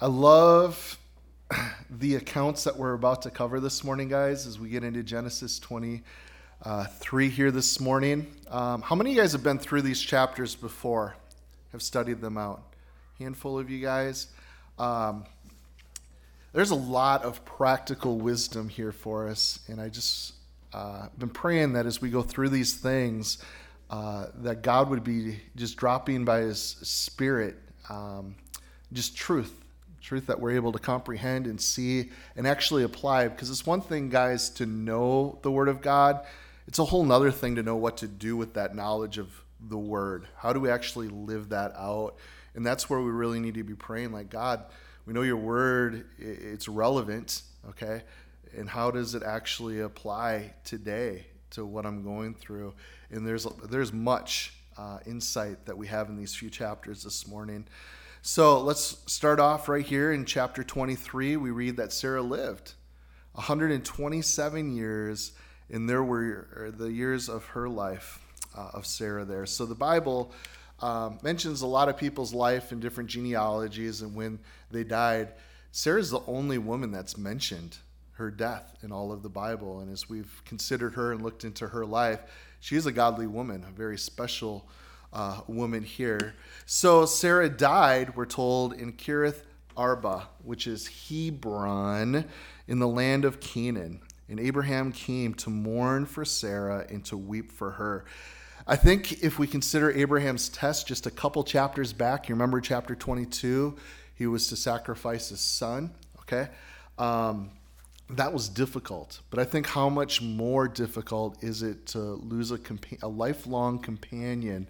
I love the accounts that we're about to cover this morning, guys, as we get into Genesis 23 here this morning. Um, how many of you guys have been through these chapters before? Have studied them out? Handful of you guys. Um, there's a lot of practical wisdom here for us, and I just uh, been praying that as we go through these things, uh, that God would be just dropping by His Spirit, um, just truth, truth that we're able to comprehend and see and actually apply. Because it's one thing, guys, to know the Word of God. It's a whole nother thing to know what to do with that knowledge of the Word. How do we actually live that out? And that's where we really need to be praying, like God. We know your Word; it's relevant, okay and how does it actually apply today to what I'm going through? And there's there's much uh, insight that we have in these few chapters this morning. So let's start off right here in chapter 23. We read that Sarah lived 127 years, and there were the years of her life uh, of Sarah there. So the Bible um, mentions a lot of people's life and different genealogies and when they died. Sarah's the only woman that's mentioned her death in all of the Bible. And as we've considered her and looked into her life, she is a godly woman, a very special uh, woman here. So Sarah died, we're told, in Kiriath Arba, which is Hebron in the land of Canaan. And Abraham came to mourn for Sarah and to weep for her. I think if we consider Abraham's test just a couple chapters back, you remember chapter 22, he was to sacrifice his son, okay? Um, that was difficult. But I think how much more difficult is it to lose a, compa- a lifelong companion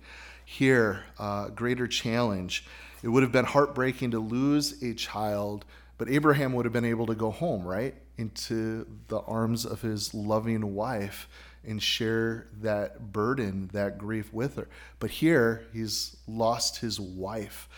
here, uh, greater challenge. It would have been heartbreaking to lose a child, but Abraham would have been able to go home, right? Into the arms of his loving wife and share that burden, that grief with her. But here, he's lost his wife.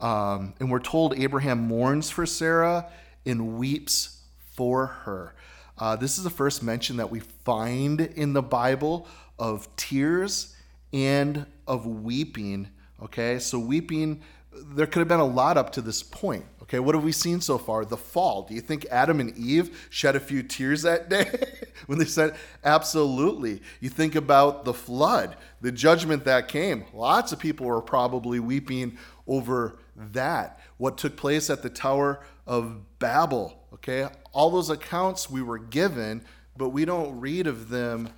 Um, and we're told Abraham mourns for Sarah and weeps for her. Uh, this is the first mention that we find in the Bible of tears and of weeping. Okay, so weeping, there could have been a lot up to this point. Okay, what have we seen so far? The fall. Do you think Adam and Eve shed a few tears that day when they said, absolutely? You think about the flood, the judgment that came. Lots of people were probably weeping over that. What took place at the Tower of Babel, okay? All those accounts we were given, but we don't read of them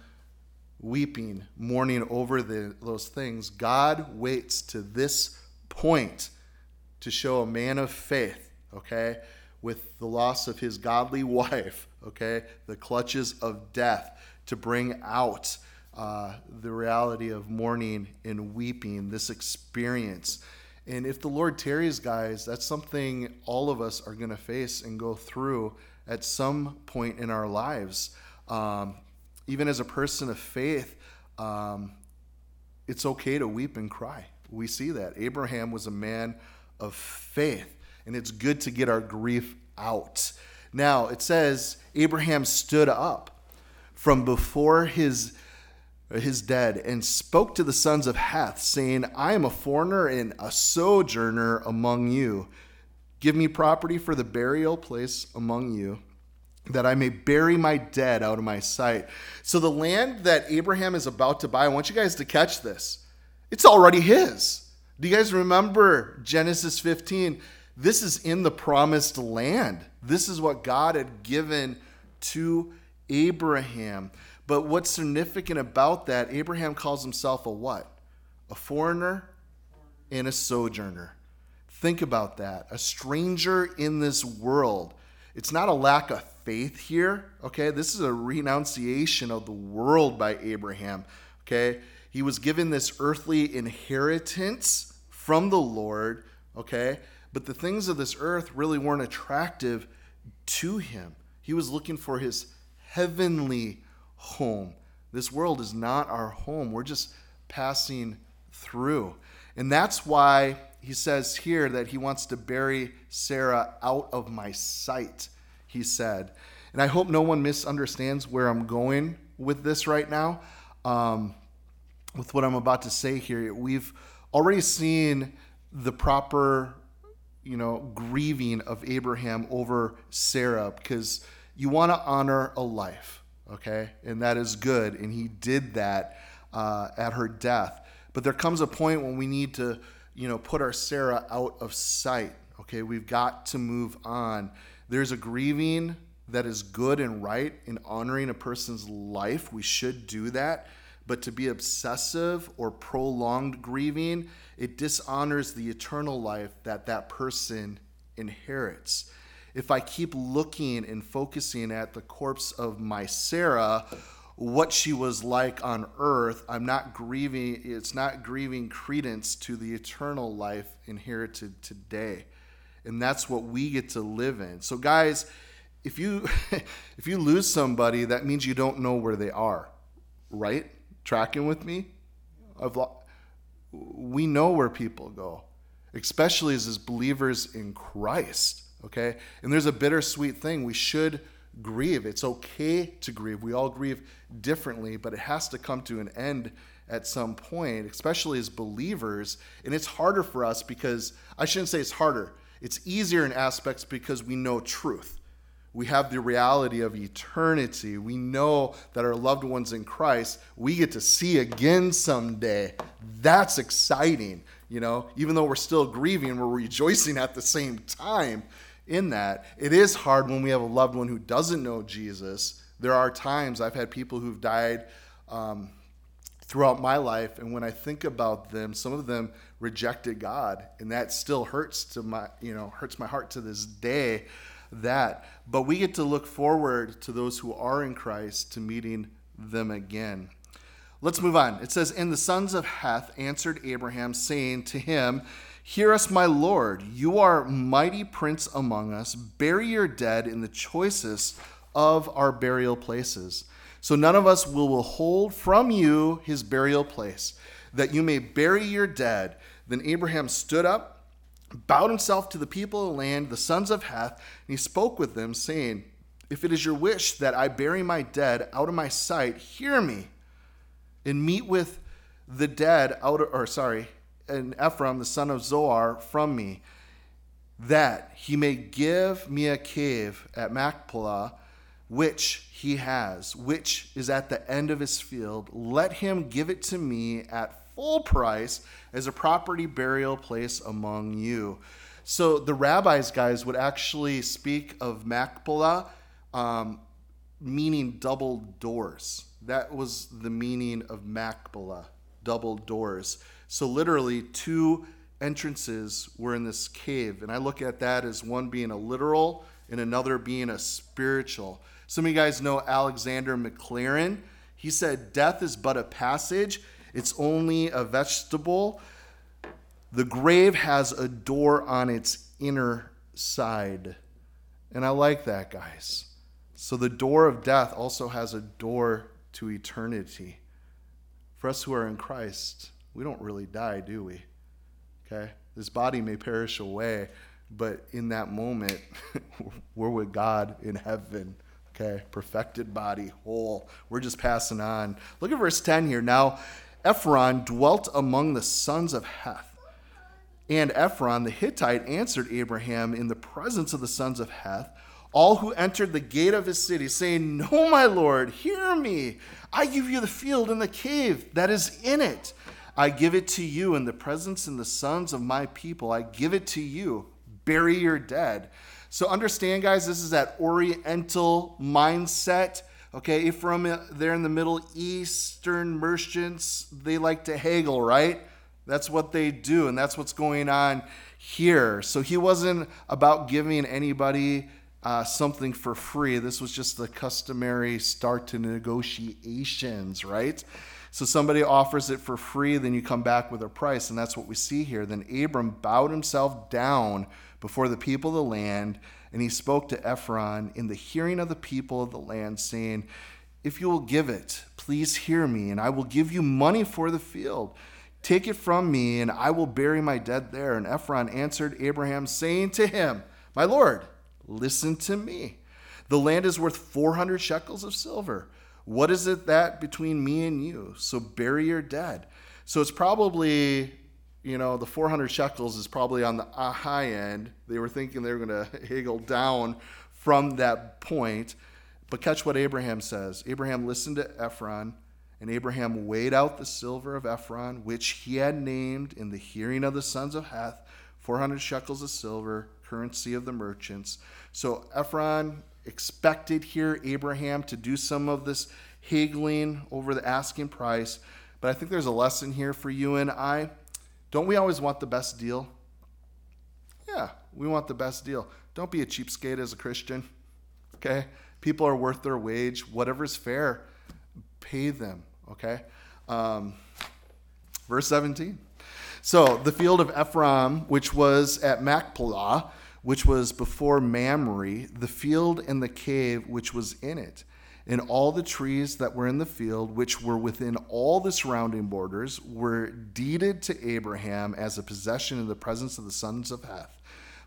weeping, mourning over the, those things. God waits to this point to show a man of faith, okay, with the loss of his godly wife, okay, the clutches of death, to bring out uh, the reality of mourning and weeping, this experience. And if the Lord tarries, guys, that's something all of us are going to face and go through at some point in our lives. Um, even as a person of faith, um, it's okay to weep and cry. We see that. Abraham was a man of faith, and it's good to get our grief out. Now, it says Abraham stood up from before his his dead, and spoke to the sons of Heth, saying, I am a foreigner and a sojourner among you. Give me property for the burial place among you, that I may bury my dead out of my sight. So, the land that Abraham is about to buy, I want you guys to catch this. It's already his. Do you guys remember Genesis 15? This is in the promised land. This is what God had given to Abraham. But what's significant about that, Abraham calls himself a what? A foreigner and a sojourner. Think about that. A stranger in this world. It's not a lack of faith here, okay? This is a renunciation of the world by Abraham, okay? He was given this earthly inheritance from the Lord, okay? But the things of this earth really weren't attractive to him. He was looking for his heavenly home. This world is not our home. We're just passing through. And that's why he says here that he wants to bury Sarah out of my sight, he said. And I hope no one misunderstands where I'm going with this right now. Um, with what I'm about to say here, we've already seen the proper you know, grieving of Abraham over Sarah because you want to honor a life, okay? And that is good. And he did that uh, at her death. But there comes a point when we need to, you know, put our Sarah out of sight, okay? We've got to move on. There's a grieving that is good and right in honoring a person's life. We should do that. But to be obsessive or prolonged grieving, it dishonors the eternal life that that person inherits. If I keep looking and focusing at the corpse of my Sarah, what she was like on earth, I'm not grieving, it's not grieving credence to the eternal life inherited today. And that's what we get to live in. So, guys, if you if you lose somebody, that means you don't know where they are, right? Tracking with me? I've lo- we know where people go, especially as, as believers in Christ. Okay, and there's a bittersweet thing. We should grieve. It's okay to grieve. We all grieve differently, but it has to come to an end at some point, especially as believers. And it's harder for us because I shouldn't say it's harder. It's easier in aspects because we know truth we have the reality of eternity. We know that our loved ones in Christ, we get to see again someday. That's exciting, you know, even though we're still grieving, we're rejoicing at the same time in that. It is hard when we have a loved one who doesn't know Jesus. There are times I've had people who've died um, throughout my life, and when I think about them, some of them rejected God, and that still hurts to my, you know, hurts my heart to this day that. But we get to look forward to those who are in Christ to meeting them again. Let's move on. It says, And the sons of Heth answered Abraham, saying to him, Hear us, my Lord. You are mighty prince among us. Bury your dead in the choicest of our burial places. So none of us will withhold from you his burial place, that you may bury your dead. Then Abraham stood up bowed himself to the people of the land, the sons of Heth, and he spoke with them, saying, If it is your wish that I bury my dead out of my sight, hear me, and meet with the dead out of, or sorry, and Ephron the son of Zohar, from me, that he may give me a cave at Machpelah, which he has, which is at the end of his field. Let him give it to me at full price as a property burial place among you. So the rabbis, guys, would actually speak of Machpelah, um, meaning double doors. That was the meaning of Machpelah, double doors. So literally, two entrances were in this cave. And I look at that as one being a literal and another being a spiritual. Some of you guys know Alexander Maclaren. He said, Death is but a passage it's only a vegetable. The grave has a door on its inner side. And I like that, guys. So the door of death also has a door to eternity. For us who are in Christ, we don't really die, do we? Okay? This body may perish away, but in that moment, we're with God in heaven. Okay? Perfected body, whole. We're just passing on. Look at verse 10 here. Now, Ephron dwelt among the sons of Heth. And Ephron the Hittite answered Abraham in the presence of the sons of Heth, all who entered the gate of his city, saying, No, my lord, hear me. I give you the field and the cave that is in it. I give it to you in the presence of the sons of my people. I give it to you. Bury your dead. So understand, guys, this is that oriental mindset Okay, if from there in the Middle Eastern merchants, they like to haggle, right? That's what they do, and that's what's going on here. So he wasn't about giving anybody uh, something for free. This was just the customary start to negotiations, right? So somebody offers it for free, then you come back with a price, and that's what we see here. Then Abram bowed himself down before the people of the land and he spoke to Ephron in the hearing of the people of the land, saying, If you will give it, please hear me, and I will give you money for the field. Take it from me, and I will bury my dead there. And Ephron answered Abraham, saying to him, My Lord, listen to me. The land is worth 400 shekels of silver. What is it that between me and you? So bury your dead. So it's probably you know, the 400 shekels is probably on the uh, high end. They were thinking they were going to haggle down from that point. But catch what Abraham says. Abraham listened to Ephron, and Abraham weighed out the silver of Ephron, which he had named in the hearing of the sons of Heth, 400 shekels of silver, currency of the merchants. So Ephron expected here Abraham to do some of this haggling over the asking price. But I think there's a lesson here for you and I. Don't we always want the best deal? Yeah, we want the best deal. Don't be a cheapskate as a Christian. Okay? People are worth their wage. Whatever's fair, pay them. Okay? Um, verse 17. So the field of Ephron, which was at Machpelah, which was before Mamre, the field and the cave which was in it, and all the trees that were in the field, which were within all the surrounding borders, were deeded to Abraham as a possession in the presence of the sons of Heth,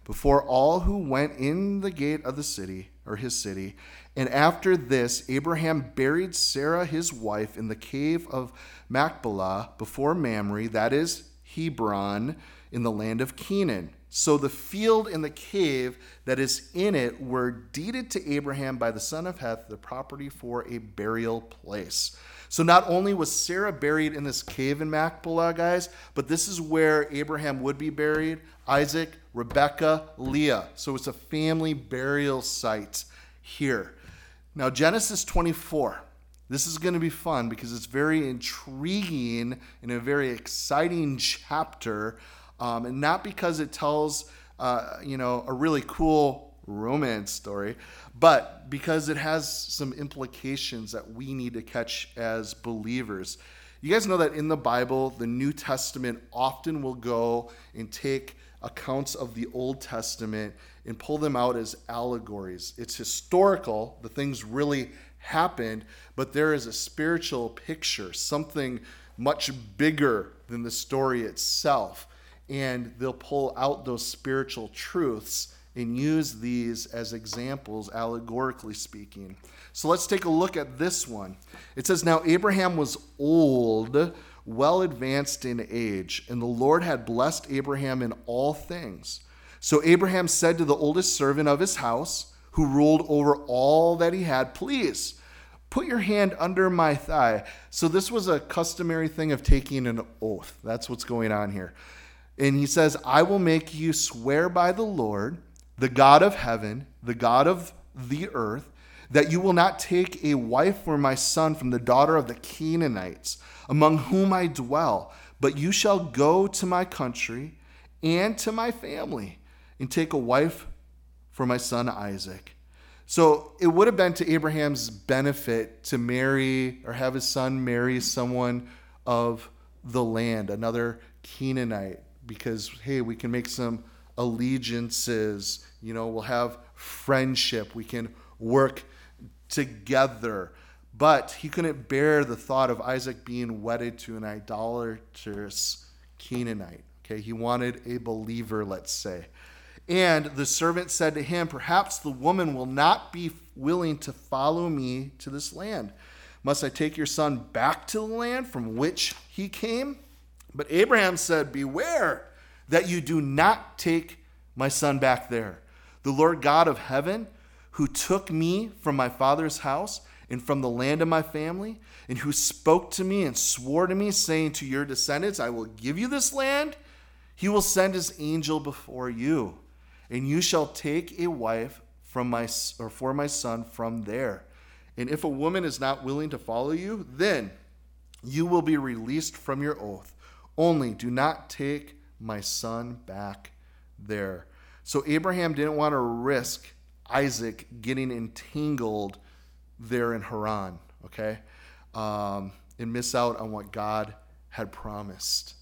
before all who went in the gate of the city, or his city. And after this, Abraham buried Sarah his wife in the cave of Machpelah before Mamre, that is Hebron, in the land of Canaan. So the field and the cave that is in it were deeded to Abraham by the son of Heth, the property for a burial place. So not only was Sarah buried in this cave in Machpelah, guys, but this is where Abraham would be buried Isaac, Rebekah, Leah. So it's a family burial site here. Now, Genesis 24. This is going to be fun because it's very intriguing and a very exciting chapter um, and not because it tells uh, you know a really cool romance story, but because it has some implications that we need to catch as believers. You guys know that in the Bible, the New Testament often will go and take accounts of the Old Testament and pull them out as allegories. It's historical, the things really happened, but there is a spiritual picture, something much bigger than the story itself and they'll pull out those spiritual truths and use these as examples, allegorically speaking. So let's take a look at this one. It says, Now Abraham was old, well advanced in age, and the Lord had blessed Abraham in all things. So Abraham said to the oldest servant of his house, who ruled over all that he had, Please, put your hand under my thigh. So this was a customary thing of taking an oath. That's what's going on here. And he says, I will make you swear by the Lord, the God of heaven, the God of the earth, that you will not take a wife for my son from the daughter of the Canaanites, among whom I dwell, but you shall go to my country and to my family and take a wife for my son Isaac. So it would have been to Abraham's benefit to marry or have his son marry someone of the land, another Canaanite, because hey, we can make some allegiances, you know, we'll have friendship, we can work together. But he couldn't bear the thought of Isaac being wedded to an idolatrous Canaanite. Okay, he wanted a believer, let's say. And the servant said to him, Perhaps the woman will not be willing to follow me to this land. Must I take your son back to the land from which he came? But Abraham said, Beware that you do not take my son back there. The Lord God of heaven, who took me from my father's house and from the land of my family, and who spoke to me and swore to me, saying, To your descendants, I will give you this land, he will send his angel before you, and you shall take a wife from my or for my son from there. And if a woman is not willing to follow you, then you will be released from your oath. Only do not take my son back there. So Abraham didn't want to risk Isaac getting entangled there in Haran, okay? Um, and miss out on what God had promised.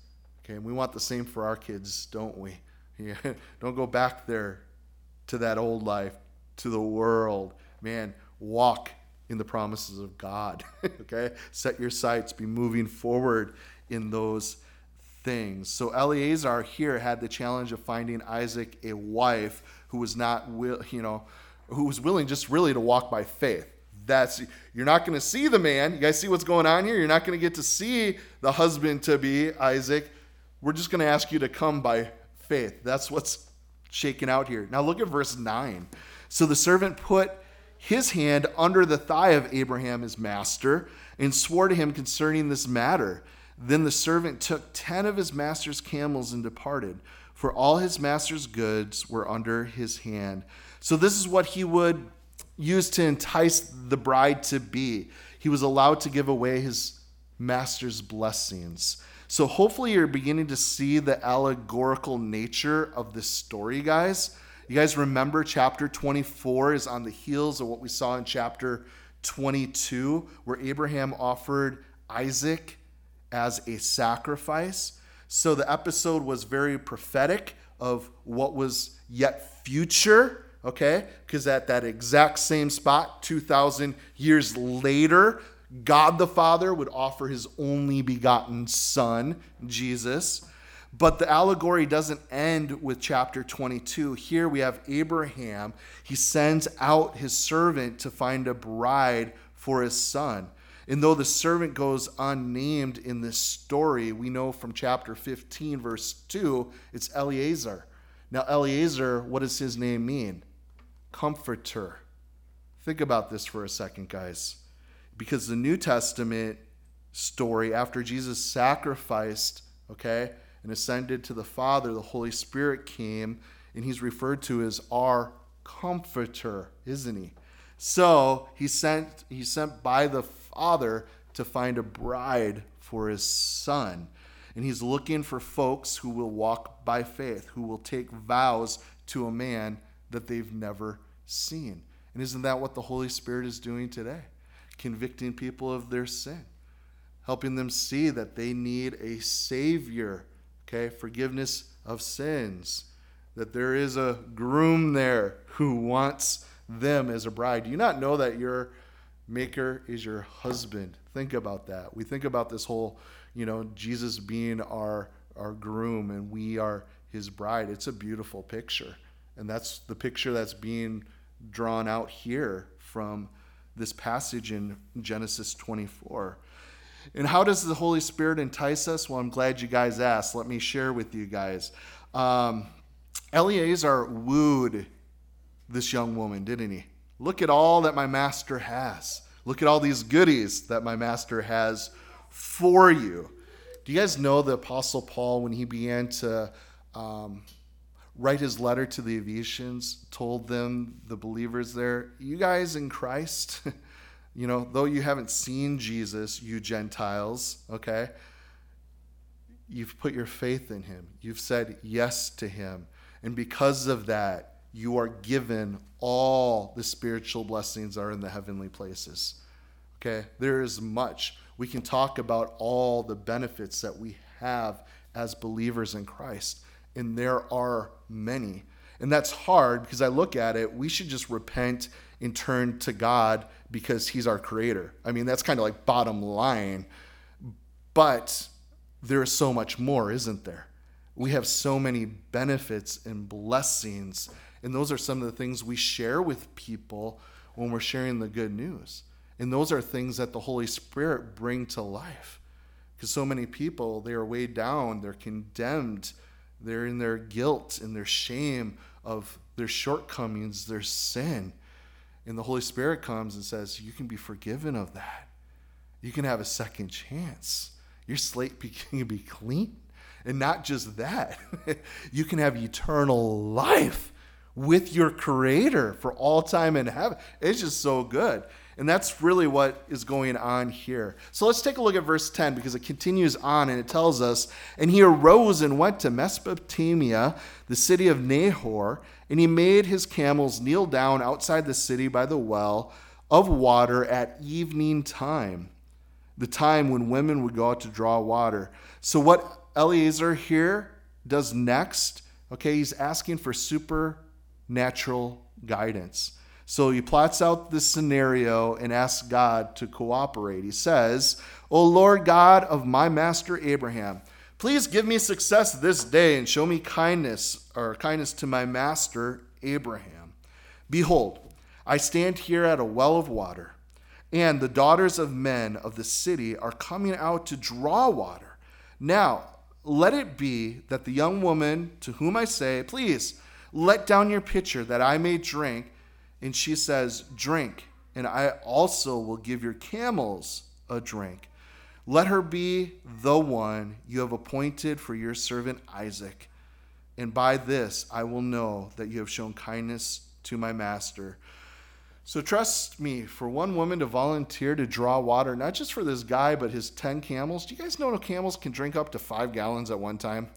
Okay, and we want the same for our kids, don't we? Yeah. don't go back there to that old life, to the world. Man, walk in the promises of God. okay? Set your sights, be moving forward in those things. So Eliezer here had the challenge of finding Isaac a wife who was not, will, you know, who was willing just really to walk by faith. That's you're not going to see the man. You guys see what's going on here? You're not going to get to see the husband to be Isaac, we're just going to ask you to come by faith. That's what's shaken out here. Now look at verse 9. So the servant put his hand under the thigh of Abraham, his master, and swore to him concerning this matter. Then the servant took ten of his master's camels and departed, for all his master's goods were under his hand. So this is what he would use to entice the bride to be. He was allowed to give away his master's blessings. So hopefully you're beginning to see the allegorical nature of this story, guys. You guys remember chapter 24 is on the heels of what we saw in chapter 22, where Abraham offered Isaac as a sacrifice. So the episode was very prophetic of what was yet future, okay? Because at that exact same spot, 2,000 years later, God the Father would offer his only begotten Son, Jesus. But the allegory doesn't end with chapter 22. Here we have Abraham. He sends out his servant to find a bride for his son. And though the servant goes unnamed in this story, we know from chapter 15, verse 2, it's Eliezer. Now, Eliezer, what does his name mean? Comforter. Think about this for a second, guys. Because the New Testament story, after Jesus sacrificed, okay, and ascended to the Father, the Holy Spirit came, and he's referred to as our comforter, isn't he? So he sent he sent by the Father to find a bride for his son. And he's looking for folks who will walk by faith, who will take vows to a man that they've never seen. And isn't that what the Holy Spirit is doing today? Convicting people of their sin, helping them see that they need a Savior okay? Forgiveness of sins. That there is a groom there who wants them as a bride. Do you not know that your maker is your husband? Think about that. We think about this whole, you know, Jesus being our our groom and we are his bride. It's a beautiful picture. And that's the picture that's being drawn out here from this passage in Genesis 24. And how does the Holy Spirit entice us? Well, I'm glad you guys asked. Let me share with you guys. Um, Eliezer wooed this young woman, didn't he? Look at all that my master has. Look at all these goodies that my master has for you. Do you guys know the Apostle Paul, when he began to um, write his letter to the Ephesians, told them, the believers there, you guys in Christ, You know, though you haven't seen Jesus, you Gentiles, okay, you've put your faith in him. You've said yes to him. And because of that, you are given all the spiritual blessings are in the heavenly places. Okay? There is much. We can talk about all the benefits that we have as believers in Christ, and there are many. And that's hard because I look at it, we should just repent and turn to God because He's our creator. I mean, that's kind of like bottom line. But there's so much more, isn't there? We have so many benefits and blessings. And those are some of the things we share with people when we're sharing the good news. And those are things that the Holy Spirit bring to life. Because so many people, they are weighed down, they're condemned, they're in their guilt and their shame of their shortcomings, their sin. And the Holy Spirit comes and says, You can be forgiven of that. You can have a second chance. Your slate can be clean. And not just that, you can have eternal life with your Creator for all time in heaven. It's just so good. And that's really what is going on here. So let's take a look at verse 10 because it continues on and it tells us And he arose and went to Mesopotamia, the city of Nahor, and he made his camels kneel down outside the city by the well of water at evening time, the time when women would go out to draw water. So, what Eliezer here does next, okay, he's asking for supernatural guidance. So he plots out this scenario and asks God to cooperate. He says, O Lord God of my master Abraham, please give me success this day and show me kindness or kindness to my master Abraham. Behold, I stand here at a well of water, and the daughters of men of the city are coming out to draw water. Now, let it be that the young woman to whom I say, Please, let down your pitcher that I may drink. And she says, Drink, and I also will give your camels a drink. Let her be the one you have appointed for your servant Isaac. And by this I will know that you have shown kindness to my master. So trust me, for one woman to volunteer to draw water, not just for this guy, but his 10 camels. Do you guys know camels can drink up to five gallons at one time?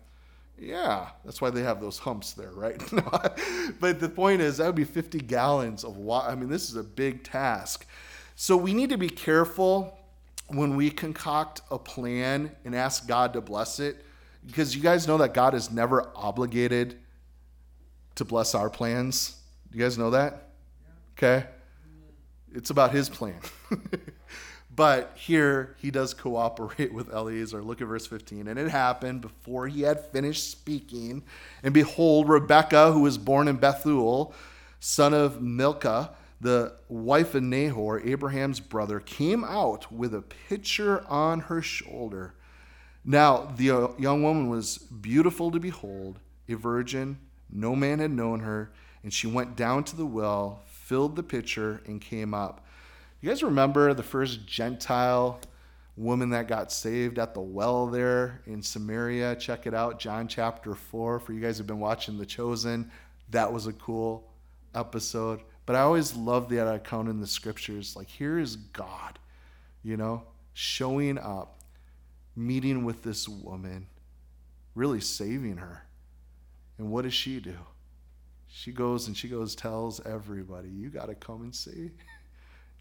Yeah, that's why they have those humps there, right? but the point is, that would be 50 gallons of water. I mean, this is a big task. So we need to be careful when we concoct a plan and ask God to bless it, because you guys know that God is never obligated to bless our plans. You guys know that? Okay? It's about his plan. but here he does cooperate with Eliezer. Look at verse 15. And it happened before he had finished speaking. And behold, Rebekah, who was born in Bethuel, son of Milcah, the wife of Nahor, Abraham's brother, came out with a pitcher on her shoulder. Now, the young woman was beautiful to behold, a virgin. No man had known her. And she went down to the well, filled the pitcher, and came up. You guys remember the first Gentile woman that got saved at the well there in Samaria? Check it out, John chapter 4. For you guys who have been watching The Chosen, that was a cool episode. But I always love that account in the scriptures. Like, here is God, you know, showing up, meeting with this woman, really saving her. And what does she do? she goes and she goes tells everybody you got to come and see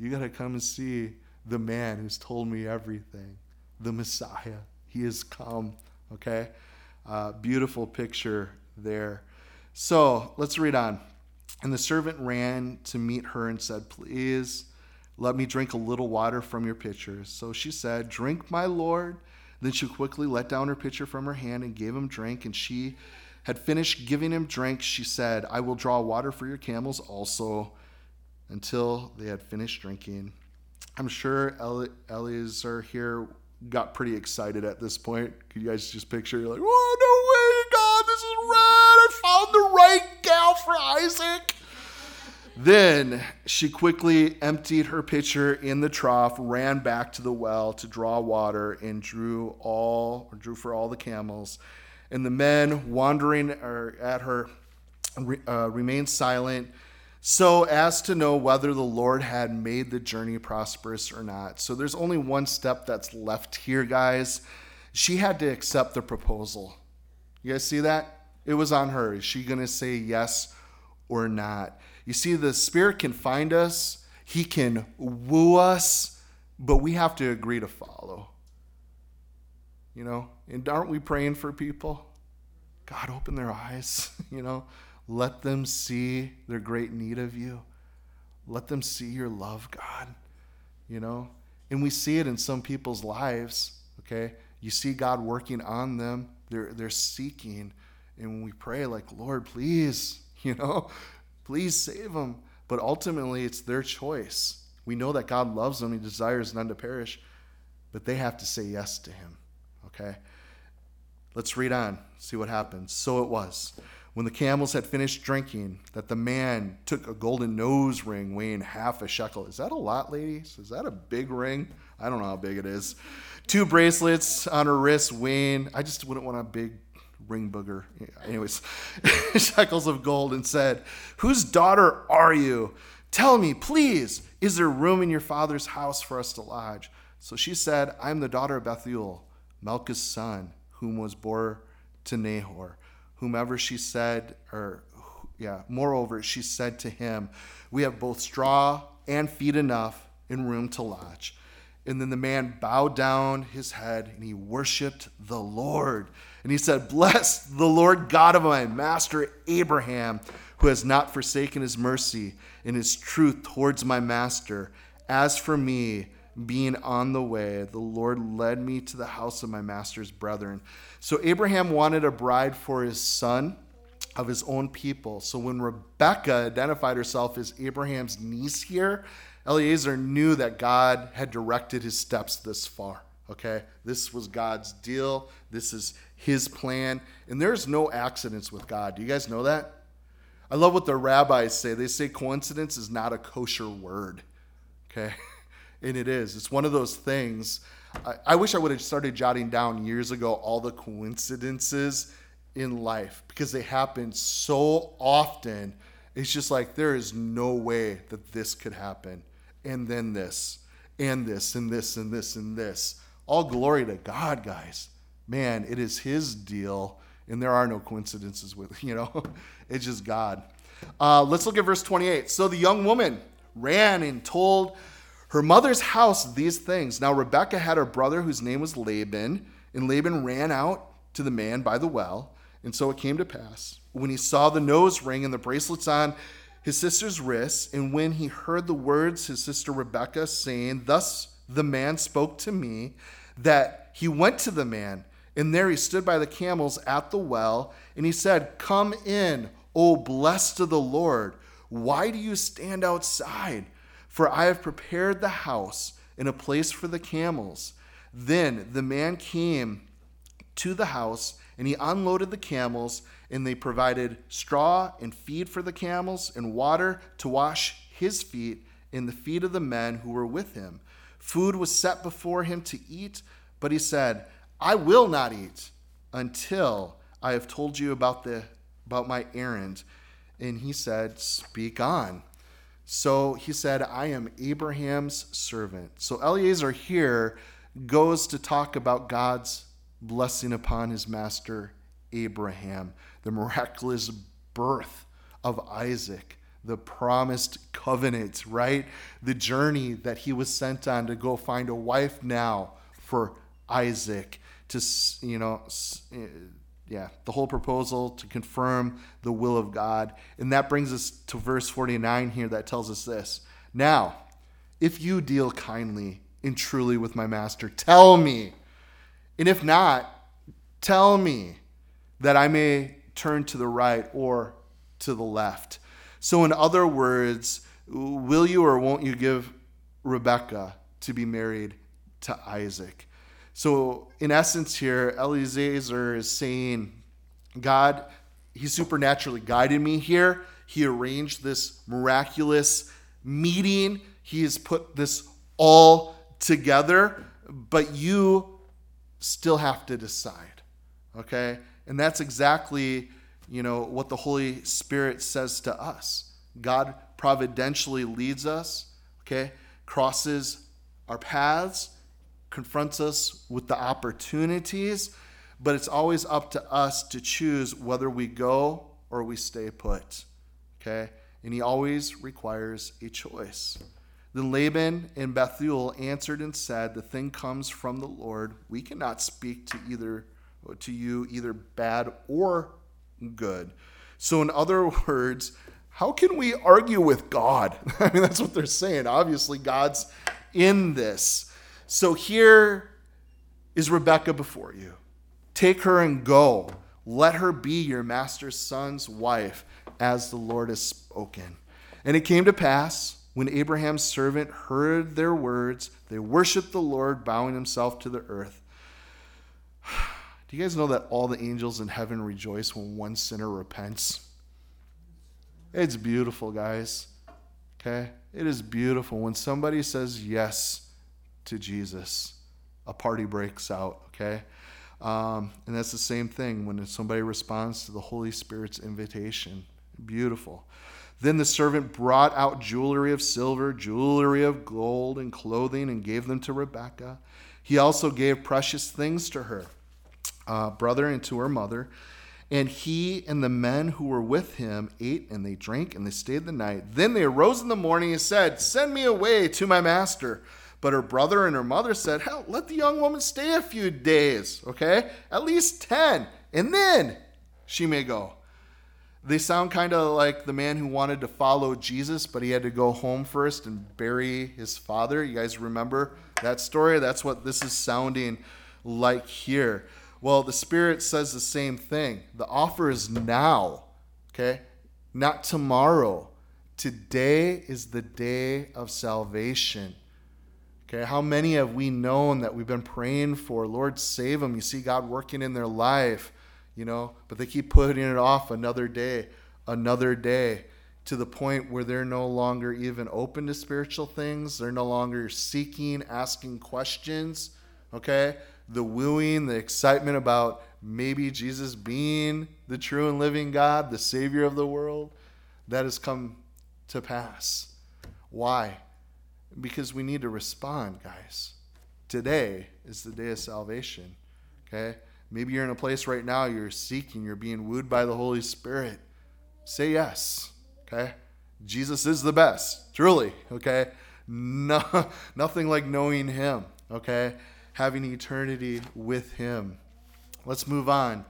you got to come and see the man who's told me everything the messiah. He has come okay? Uh, beautiful picture there. So let's read on. And the servant ran to meet her and said please let me drink a little water from your pitcher. So she said drink my lord. Then she quickly let down her pitcher from her hand and gave him drink. And she had finished giving him drink, she said, I will draw water for your camels also until they had finished drinking. I'm sure Eliezer here got pretty excited at this point. Could you guys just picture? You're like, oh, no way, God, this is red. I found the right gal for Isaac. Then she quickly emptied her pitcher in the trough, ran back to the well to draw water, and drew all drew for all the camels and the men wandering at her uh, remained silent so as to know whether the Lord had made the journey prosperous or not. So there's only one step that's left here, guys. She had to accept the proposal. You guys see that? It was on her. Is she going to say yes or not? You see, the Spirit can find us, He can woo us, but we have to agree to follow. You know, and aren't we praying for people? God, open their eyes, you know, let them see their great need of you. Let them see your love, God, you know. And we see it in some people's lives, okay? You see God working on them, they're, they're seeking. And we pray, like, Lord, please, you know, please save them. But ultimately, it's their choice. We know that God loves them, He desires none to perish, but they have to say yes to Him, okay? Let's read on, see what happens. So it was, when the camels had finished drinking, that the man took a golden nose ring weighing half a shekel. Is that a lot, ladies? Is that a big ring? I don't know how big it is. Two bracelets on her wrist weighing, I just wouldn't want a big ring booger. Anyways, shekels of gold and said, Whose daughter are you? Tell me, please, is there room in your father's house for us to lodge? So she said, I'm the daughter of Bethuel, Milcah's son whom was born to Nahor. Whomever she said, or yeah, moreover, she said to him, We have both straw and feed enough and room to lodge. And then the man bowed down his head and he worshiped the Lord. And he said, Bless the Lord God of my master Abraham, who has not forsaken his mercy and his truth towards my master. As for me, being on the way, the Lord led me to the house of my master's brethren. So Abraham wanted a bride for his son of his own people. So when Rebekah identified herself as Abraham's niece here, Eliezer knew that God had directed his steps this far. Okay? This was God's deal. This is his plan. And there's no accidents with God. Do you guys know that? I love what the rabbis say. They say coincidence is not a kosher word. Okay? And it is. It's one of those things. I, I wish I would have started jotting down years ago all the coincidences in life because they happen so often. It's just like there is no way that this could happen. And then this, and this, and this, and this, and this. All glory to God, guys. Man, it is His deal, and there are no coincidences with, you know, it's just God. Uh, let's look at verse 28. So the young woman ran and told her mother's house these things. Now Rebekah had a brother whose name was Laban, and Laban ran out to the man by the well. And so it came to pass, when he saw the nose ring and the bracelets on his sister's wrists, and when he heard the words his sister Rebekah saying, Thus the man spoke to me, that he went to the man, and there he stood by the camels at the well, and he said, Come in, O blessed of the Lord. Why do you stand outside? For I have prepared the house and a place for the camels. Then the man came to the house, and he unloaded the camels, and they provided straw and feed for the camels, and water to wash his feet and the feet of the men who were with him. Food was set before him to eat, but he said, I will not eat until I have told you about the about my errand. And he said, Speak on. So he said, I am Abraham's servant. So Eliezer here goes to talk about God's blessing upon his master Abraham, the miraculous birth of Isaac, the promised covenant, right? The journey that he was sent on to go find a wife now for Isaac to, you know, eh, yeah, the whole proposal to confirm the will of God. And that brings us to verse 49 here that tells us this. Now, if you deal kindly and truly with my master, tell me. And if not, tell me that I may turn to the right or to the left. So, in other words, will you or won't you give Rebecca to be married to Isaac? So, in essence, here, Eliezer is saying, God, He supernaturally guided me here. He arranged this miraculous meeting. He has put this all together, but you still have to decide. Okay? And that's exactly, you know, what the Holy Spirit says to us. God providentially leads us, okay? Crosses our paths confronts us with the opportunities, but it's always up to us to choose whether we go or we stay put. Okay? And he always requires a choice. Then Laban and Bethuel answered and said, The thing comes from the Lord. We cannot speak to either to you either bad or good. So in other words, how can we argue with God? I mean, that's what they're saying. Obviously, God's in this. So here is Rebecca before you. Take her and go. Let her be your master's son's wife, as the Lord has spoken. And it came to pass, when Abraham's servant heard their words, they worshiped the Lord, bowing himself to the earth. Do you guys know that all the angels in heaven rejoice when one sinner repents? It's beautiful, guys. Okay? It is beautiful when somebody says yes to Jesus, a party breaks out, okay? Um, and that's the same thing when somebody responds to the Holy Spirit's invitation. Beautiful. Then the servant brought out jewelry of silver, jewelry of gold, and clothing, and gave them to Rebekah. He also gave precious things to her uh, brother and to her mother. And he and the men who were with him ate and they drank and they stayed the night. Then they arose in the morning and said, Send me away to my master but her brother and her mother said, Hell, let the young woman stay a few days, okay? At least 10, and then she may go. They sound kind of like the man who wanted to follow Jesus, but he had to go home first and bury his father. You guys remember that story? That's what this is sounding like here. Well, the Spirit says the same thing. The offer is now, okay? Not tomorrow. Today is the day of salvation. Okay, how many have we known that we've been praying for? Lord, save them. You see God working in their life, you know, but they keep putting it off another day, another day, to the point where they're no longer even open to spiritual things. They're no longer seeking, asking questions. Okay, the wooing, the excitement about maybe Jesus being the true and living God, the Savior of the world, that has come to pass. Why? Because we need to respond, guys. Today is the day of salvation. Okay? Maybe you're in a place right now, you're seeking, you're being wooed by the Holy Spirit. Say yes. Okay? Jesus is the best, truly. Okay? No, nothing like knowing Him. Okay? Having eternity with Him. Let's move on.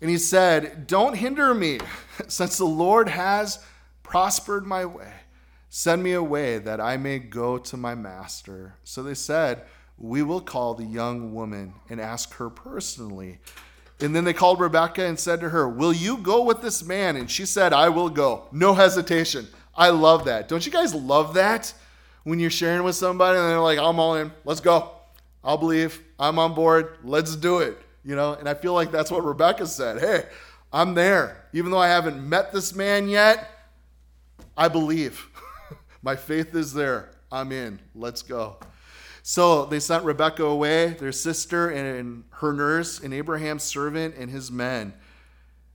And he said, Don't hinder me, since the Lord has prospered my way. Send me away that I may go to my master. So they said, We will call the young woman and ask her personally. And then they called Rebecca and said to her, Will you go with this man? And she said, I will go. No hesitation. I love that. Don't you guys love that? When you're sharing with somebody and they're like, I'm all in. Let's go. I'll believe. I'm on board. Let's do it. You know, and I feel like that's what Rebecca said. Hey, I'm there. Even though I haven't met this man yet, I believe. My faith is there. I'm in. Let's go. So they sent Rebekah away, their sister, and her nurse, and Abraham's servant, and his men.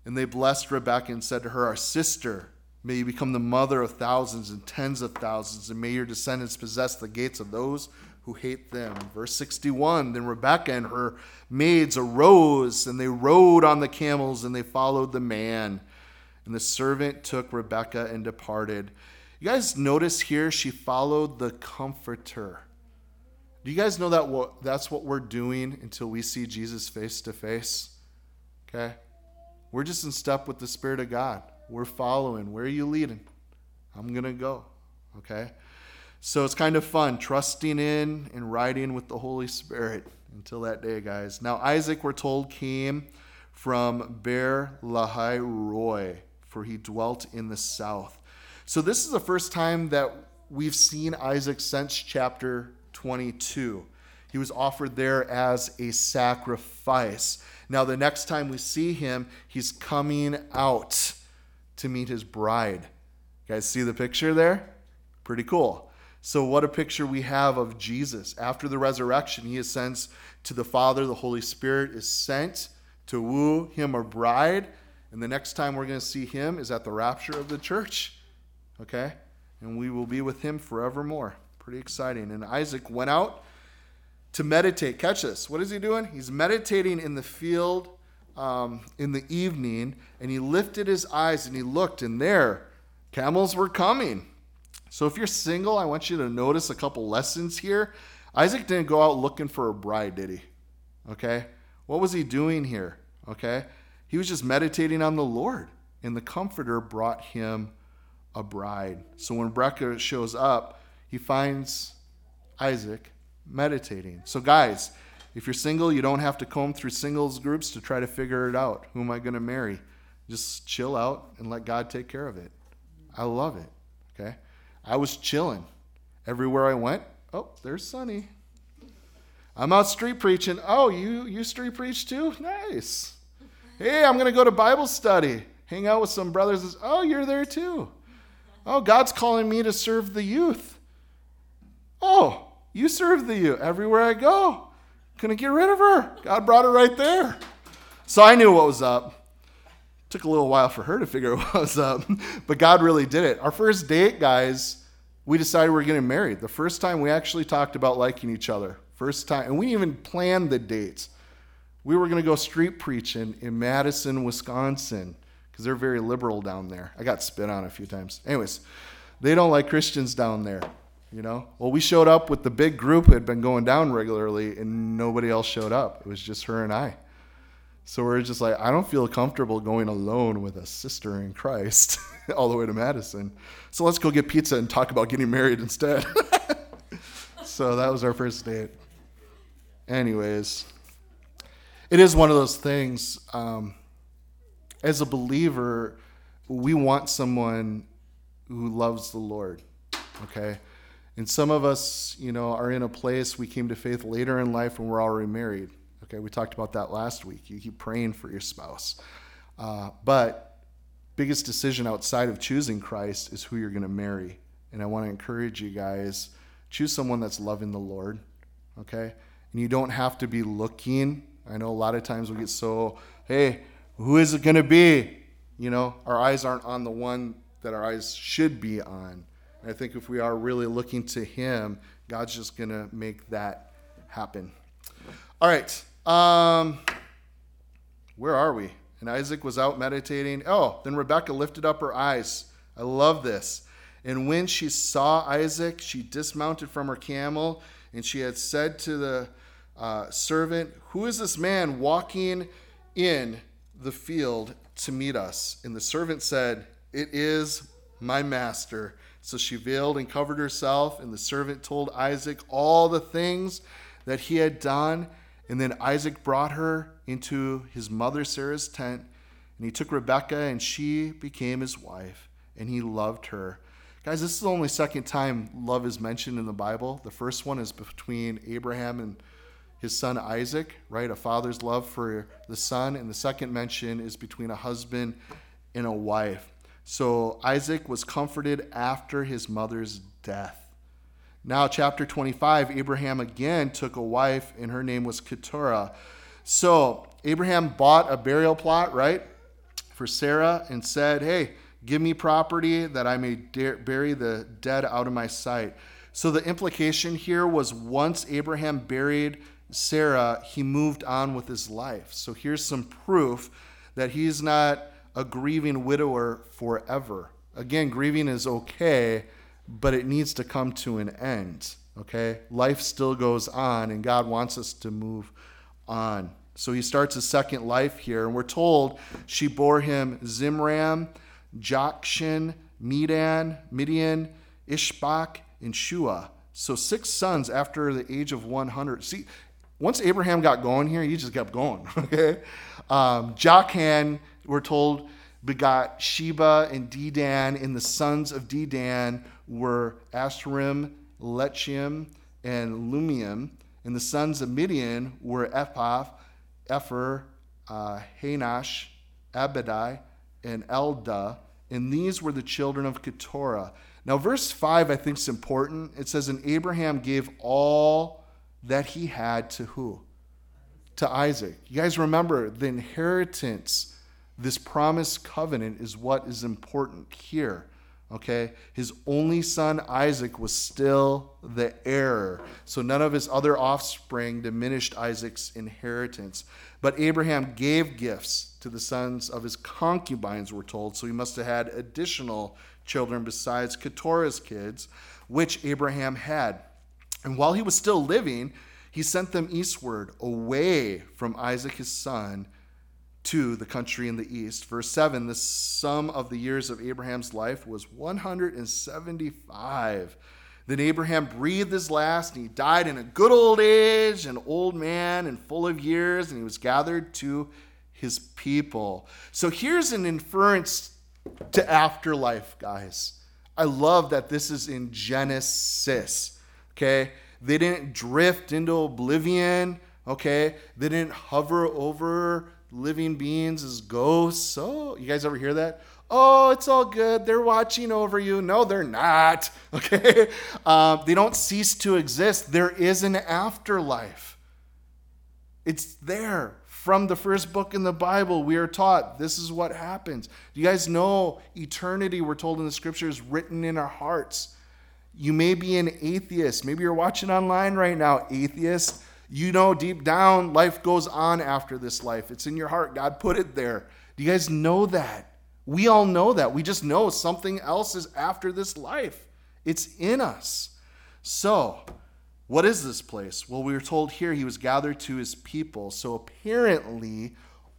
And they blessed Rebekah and said to her, Our sister, may you become the mother of thousands and tens of thousands, and may your descendants possess the gates of those who hate them. Verse 61 Then Rebekah and her maids arose, and they rode on the camels, and they followed the man. And the servant took Rebekah and departed. You guys notice here she followed the comforter. Do you guys know that what, that's what we're doing until we see Jesus face to face? Okay? We're just in step with the Spirit of God. We're following. Where are you leading? I'm to go. Okay? So it's kind of fun trusting in and riding with the Holy Spirit until that day, guys. Now, Isaac, we're told, came from Beer Lahai Roi, for he dwelt in the south. So this is the first time that we've seen Isaac since chapter 22. He was offered there as a sacrifice. Now, the next time we see him, he's coming out to meet his bride. You guys see the picture there? Pretty cool. So, what a picture we have of Jesus. After the resurrection, he ascends to the Father. The Holy Spirit is sent to woo him a bride. And the next time we're going to see him is at the rapture of the church okay? And we will be with him forevermore. Pretty exciting. And Isaac went out to meditate. Catch this. What is he doing? He's meditating in the field um, in the evening, and he lifted his eyes and he looked, and there, camels were coming. So if you're single, I want you to notice a couple lessons here. Isaac didn't go out looking for a bride, did he? Okay? What was he doing here? Okay? He was just meditating on the Lord, and the Comforter brought him a bride. So when Rebecca shows up, he finds Isaac meditating. So, guys, if you're single, you don't have to comb through singles groups to try to figure it out. Who am I going to marry? Just chill out and let God take care of it. I love it. Okay? I was chilling. Everywhere I went, oh, there's Sonny. I'm out street preaching. Oh, you you street preach too? Nice. Hey, I'm going to go to Bible study. Hang out with some brothers. Oh, you're there too. Oh, God's calling me to serve the youth. Oh, you serve the youth everywhere I go. Couldn't get rid of her. God brought her right there. So I knew what was up. Took a little while for her to figure out what was up, but God really did it. Our first date, guys, we decided we are getting married. The first time we actually talked about liking each other. First time, and we even planned the dates. We were going to go street preaching in Madison, Wisconsin because they're very liberal down there. I got spit on a few times. Anyways, they don't like Christians down there, you know? Well, we showed up with the big group who had been going down regularly, and nobody else showed up. It was just her and I. So we're just like, I don't feel comfortable going alone with a sister in Christ all the way to Madison. So let's go get pizza and talk about getting married instead. so that was our first date. Anyways, it is one of those things. Um, as a believer, we want someone who loves the Lord, okay? And some of us, you know, are in a place we came to faith later in life and we're already married. Okay, we talked about that last week. You keep praying for your spouse. Uh, but biggest decision outside of choosing Christ is who you're going to marry. And I want to encourage you guys choose someone that's loving the Lord. Okay? And you don't have to be looking. I know a lot of times we get so, hey, who is it going to be? You know, our eyes aren't on the one that our eyes should be on. And I think if we are really looking to Him, God's just going to make that happen. All right. Um, where are we? And Isaac was out meditating. Oh, then Rebekah lifted up her eyes. I love this. And when she saw Isaac, she dismounted from her camel, and she had said to the uh, servant, Who is this man walking in the field to meet us? And the servant said, It is my master. So she veiled and covered herself, and the servant told Isaac all the things that he had done. And then Isaac brought her into his mother Sarah's tent, and he took Rebekah, and she became his wife, and he loved her. Guys, this is the only second time love is mentioned in the Bible. The first one is between Abraham and his son Isaac, right? A father's love for the son. And the second mention is between a husband and a wife. So Isaac was comforted after his mother's death. Now, chapter 25, Abraham again took a wife, and her name was Keturah. So, Abraham bought a burial plot, right, for Sarah and said, Hey, give me property that I may bury the dead out of my sight. So, the implication here was once Abraham buried Sarah, he moved on with his life. So, here's some proof that he's not a grieving widower forever. Again, grieving is okay but it needs to come to an end. Okay? Life still goes on, and God wants us to move on. So he starts a second life here, and we're told she bore him Zimran, Jokshan, Medan, Midian, Ishbak, and Shua. So six sons after the age of 100. See, once Abraham got going here, he just kept going. Okay? Um, Jokshan, we're told, begot Sheba and Dedan, and the sons of Dedan were Ashrim, Lechium, and Lumium. And the sons of Midian were Ephah, Epher, uh, Hanash, Abadai, and Elda. And these were the children of Keturah. Now, verse 5, I think, is important. It says, And Abraham gave all that he had to who? To Isaac. You guys remember the inheritance, this promised covenant, is what is important here. Okay? His only son Isaac was still the heir. So none of his other offspring diminished Isaac's inheritance. But Abraham gave gifts to the sons of his concubines, we're told. So he must have had additional children besides Keturah's kids, which Abraham had. And while he was still living, he sent them eastward, away from Isaac his son to the country in the east. Verse 7 the sum of the years of Abraham's life was 175. Then Abraham breathed his last, and he died in a good old age, an old man and full of years, and he was gathered to his people. So here's an inference to afterlife, guys. I love that this is in Genesis. Okay? They didn't drift into oblivion. Okay? They didn't hover over living beings as ghosts. Oh, you guys ever hear that? Oh, it's all good. They're watching over you. No, they're not. Okay? Um, they don't cease to exist. There is an afterlife. It's there. From the first book in the Bible, we are taught this is what happens. Do you guys know eternity, we're told in the scriptures, written in our hearts? You may be an atheist. Maybe you're watching online right now, atheist. You know deep down, life goes on after this life. It's in your heart. God put it there. Do you guys know that? We all know that. We just know something else is after this life. It's in us. So, what is this place? Well, we were told here he was gathered to his people. So, apparently,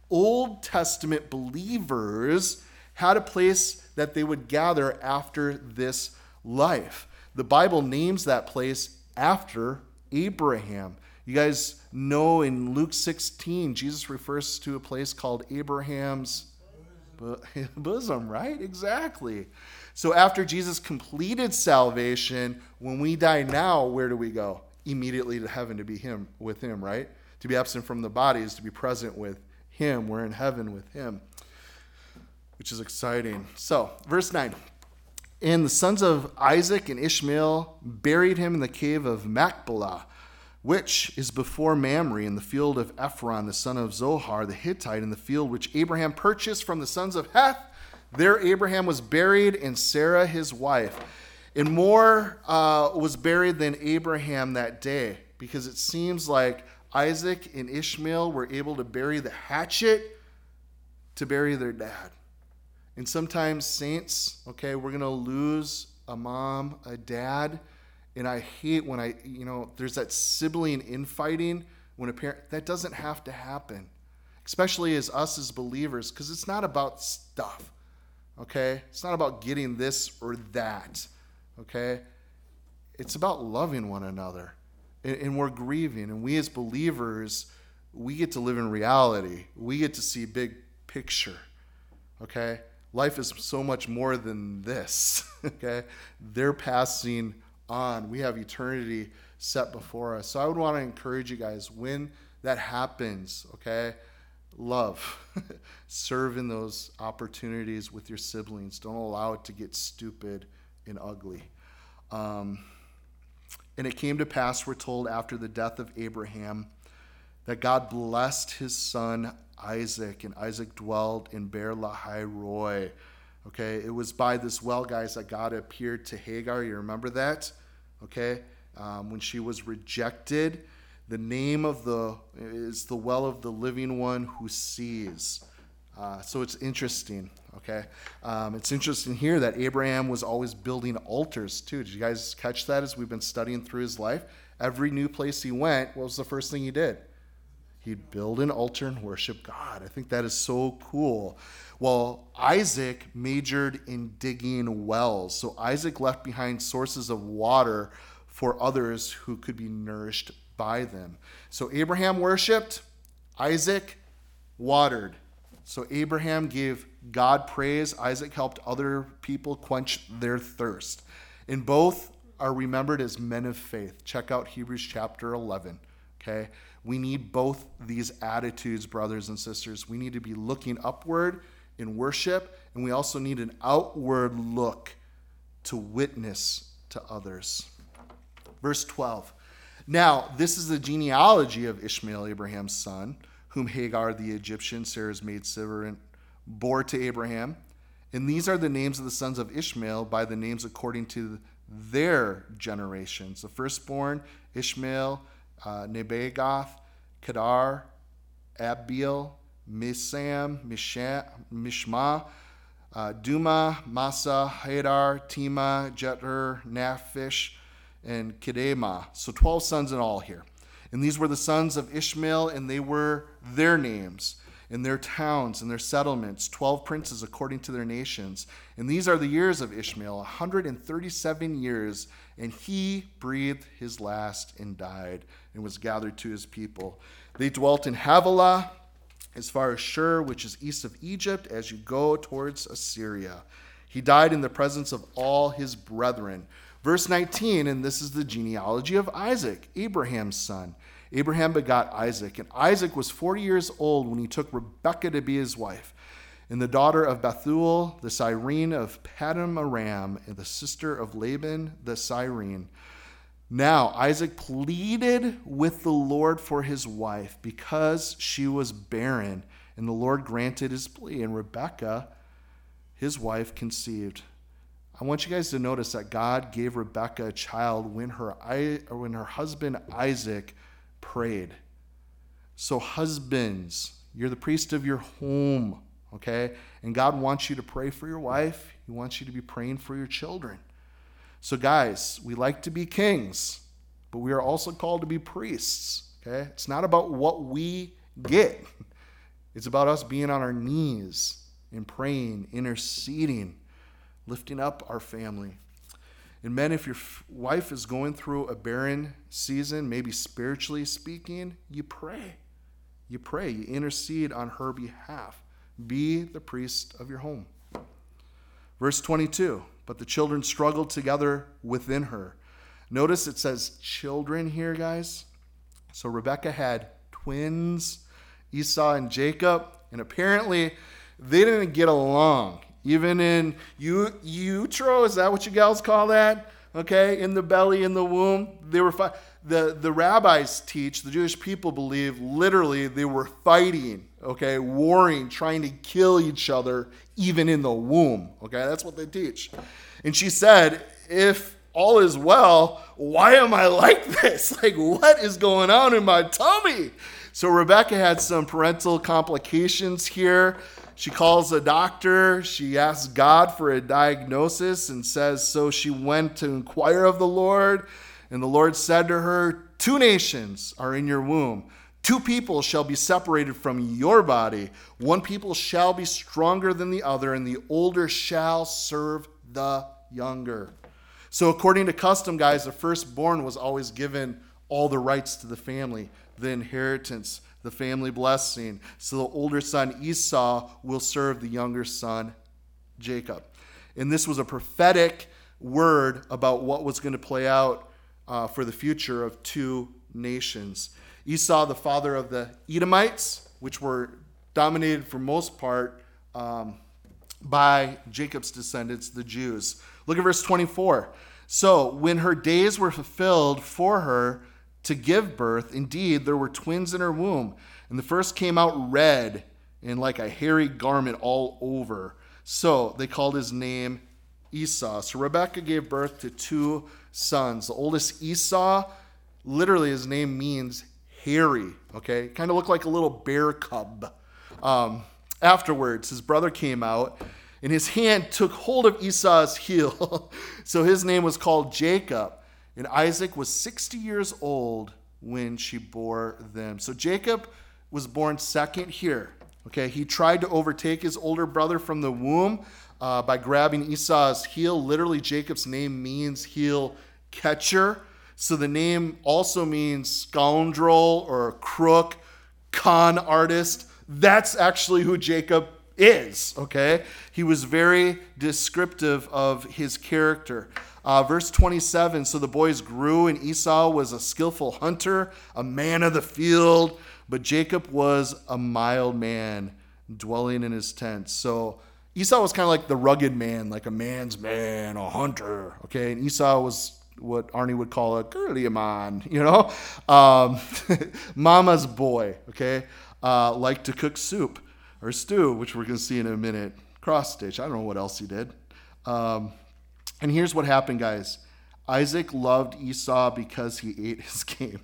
Old Testament believers had a place that they would gather after this life. The Bible names that place after Abraham. You guys know in Luke 16, Jesus refers to a place called Abraham's bosom, right? Exactly. So after Jesus completed salvation, when we die now, where do we go? Immediately to heaven to be him with him, right? To be absent from the body is to be present with him. We're in heaven with him. Which is exciting. So, verse 9. And the sons of Isaac and Ishmael buried him in the cave of Machpelah, which is before Mamre, in the field of Ephron, the son of Zohar the Hittite, in the field which Abraham purchased from the sons of Heth. There Abraham was buried, and Sarah his wife. And more uh, was buried than Abraham that day, because it seems like Isaac and Ishmael were able to bury the hatchet to bury their dad. And sometimes, saints, okay, we're going to lose a mom, a dad. And I hate when I, you know, there's that sibling infighting when a parent, that doesn't have to happen, especially as us as believers, because it's not about stuff, okay? It's not about getting this or that, okay? It's about loving one another. And, and we're grieving. And we as believers, we get to live in reality, we get to see big picture, okay? Life is so much more than this. okay? They're passing on. We have eternity set before us. So I would want to encourage you guys when that happens, okay? Love. Serve in those opportunities with your siblings. Don't allow it to get stupid and ugly. Um, and it came to pass, we're told, after the death of Abraham, that God blessed his son Isaac, and Isaac dwelled in Beer Lahai Roi. Okay, it was by this well, guys, that God appeared to Hagar. You remember that? Okay, um, when she was rejected, the name of the is the well of the living one who sees. Uh, so it's interesting. Okay, um, it's interesting here that Abraham was always building altars too. Did you guys catch that as we've been studying through his life? Every new place he went, what was the first thing he did? He'd build an altar and worship God. I think that is so cool. Well, Isaac majored in digging wells. So Isaac left behind sources of water for others who could be nourished by them. So Abraham worshiped, Isaac watered. So Abraham gave God praise, Isaac helped other people quench their thirst. And both are remembered as men of faith. Check out Hebrews chapter 11. Okay? We need both these attitudes, brothers and sisters. We need to be looking upward in worship, and we also need an outward look to witness to others. Verse 12. Now, this is the genealogy of Ishmael, Abraham's son, whom Hagar the Egyptian, Sarah's maid servant, bore to Abraham. And these are the names of the sons of Ishmael by the names according to their generations. The firstborn, Ishmael, uh, Nebajoth, Kedar, Abiel, Mibsam, Mishma, uh, Duma, Massa, Hadar, Tema, Jetur, Naphish, and Kedemah. So 12 sons in all here. And these were the sons of Ishmael, and they were their names, and their towns, and their settlements, 12 princes according to their nations. And these are the years of Ishmael, 137 years, and he breathed his last and died and was gathered to his people. They dwelt in Havilah, as far as Shur, which is east of Egypt, as you go towards Assyria. He died in the presence of all his brethren. Verse 19, and this is the genealogy of Isaac, Abraham's son. Abraham begot Isaac, and Isaac was 40 years old when he took Rebekah to be his wife, and the daughter of Bethuel, the Syrian of Paddan Aram, and the sister of Laban the Syrian. Now, Isaac pleaded with the Lord for his wife because she was barren, and the Lord granted his plea, and Rebekah, his wife, conceived. I want you guys to notice that God gave Rebekah a child when her, when her husband Isaac prayed. So, husbands, you're the priest of your home, okay? And God wants you to pray for your wife, He wants you to be praying for your children. So, guys, we like to be kings, but we are also called to be priests. Okay? It's not about what we get, it's about us being on our knees and praying, interceding, lifting up our family. And men, if your wife is going through a barren season, maybe spiritually speaking, you pray. You pray. You intercede on her behalf. Be the priest of your home. Verse 22 but the children struggled together within her. Notice it says children here, guys. So Rebecca had twins, Esau and Jacob, and apparently they didn't get along. Even in utero, is that what you gals call that? Okay, in the belly, in the womb, they were fi- the the rabbis teach. The Jewish people believe literally they were fighting. Okay, warring, trying to kill each other, even in the womb. Okay, that's what they teach. And she said, if all is well, why am I like this? Like, what is going on in my tummy? So Rebecca had some parental complications here. She calls a doctor. She asks God for a diagnosis and says, So she went to inquire of the Lord. And the Lord said to her, Two nations are in your womb. Two people shall be separated from your body. One people shall be stronger than the other, and the older shall serve the younger. So, according to custom, guys, the firstborn was always given all the rights to the family, the inheritance, the family blessing. So, the older son Esau will serve the younger son Jacob. And this was a prophetic word about what was going to play out uh, for the future of two nations. Esau, the father of the Edomites, which were dominated for most part um, by Jacob's descendants, the Jews. Look at verse 24. So, when her days were fulfilled for her to give birth, indeed, there were twins in her womb. And the first came out red and like a hairy garment all over. So, they called his name Esau. So, Rebekah gave birth to two sons. The oldest, Esau, literally, his name means hairy, okay? Kind of looked like a little bear cub. Um, afterwards, his brother came out and his hand took hold of Esau's heel. so his name was called Jacob. And Isaac was 60 years old when she bore them. So Jacob was born second here. Okay, he tried to overtake his older brother from the womb uh, by grabbing Esau's heel. Literally, Jacob's name means heel catcher. So the name also means scoundrel or crook, con artist. That's actually who Jacob is, okay? He was very descriptive of his character. Uh, verse 27 So the boys grew, and Esau was a skillful hunter, a man of the field, but Jacob was a mild man dwelling in his tent. So Esau was kind of like the rugged man, like a man's man, a hunter, okay? And Esau was what Arnie would call a girly man, you know? Um, mama's boy, okay? Uh, liked to cook soup or stew, which we're going to see in a minute. Cross stitch. I don't know what else he did. Um, and here's what happened, guys Isaac loved Esau because he ate his game,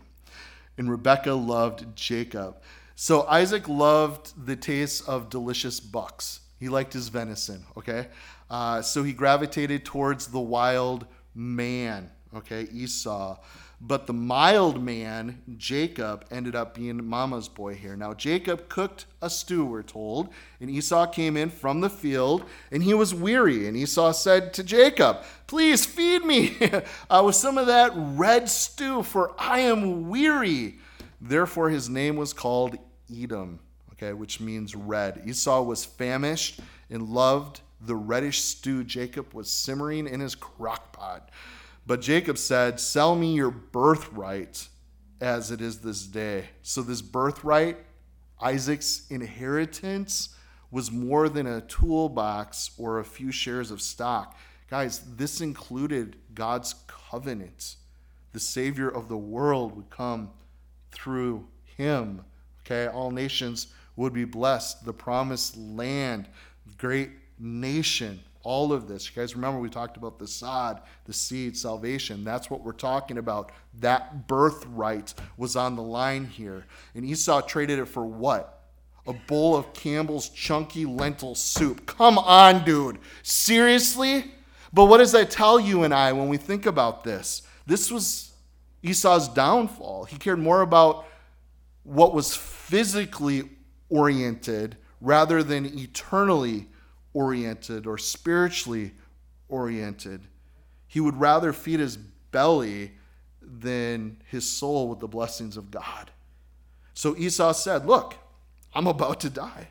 and Rebekah loved Jacob. So Isaac loved the taste of delicious bucks. He liked his venison, okay? Uh, so he gravitated towards the wild man, okay, Esau. But the mild man, Jacob, ended up being Mama's boy here. Now, Jacob cooked a stew, we're told, and Esau came in from the field, and he was weary. And Esau said to Jacob, Please feed me uh, with some of that red stew, for I am weary. Therefore, his name was called Edom, okay, which means red. Esau was famished and loved the reddish stew Jacob was simmering in his crock pot. But Jacob said, Sell me your birthright as it is this day. So, this birthright, Isaac's inheritance, was more than a toolbox or a few shares of stock. Guys, this included God's covenant. The Savior of the world would come through him. Okay, all nations would be blessed. The promised land, great nation all of this. You guys remember we talked about the sod, the seed, salvation. That's what we're talking about. That birthright was on the line here. And Esau traded it for what? A bowl of Campbell's chunky lentil soup. Come on, dude. Seriously? But what does that tell you and I when we think about this? This was Esau's downfall. He cared more about what was physically oriented rather than eternally oriented or spiritually oriented. He would rather feed his belly than his soul with the blessings of God. So Esau said, Look, I'm about to die.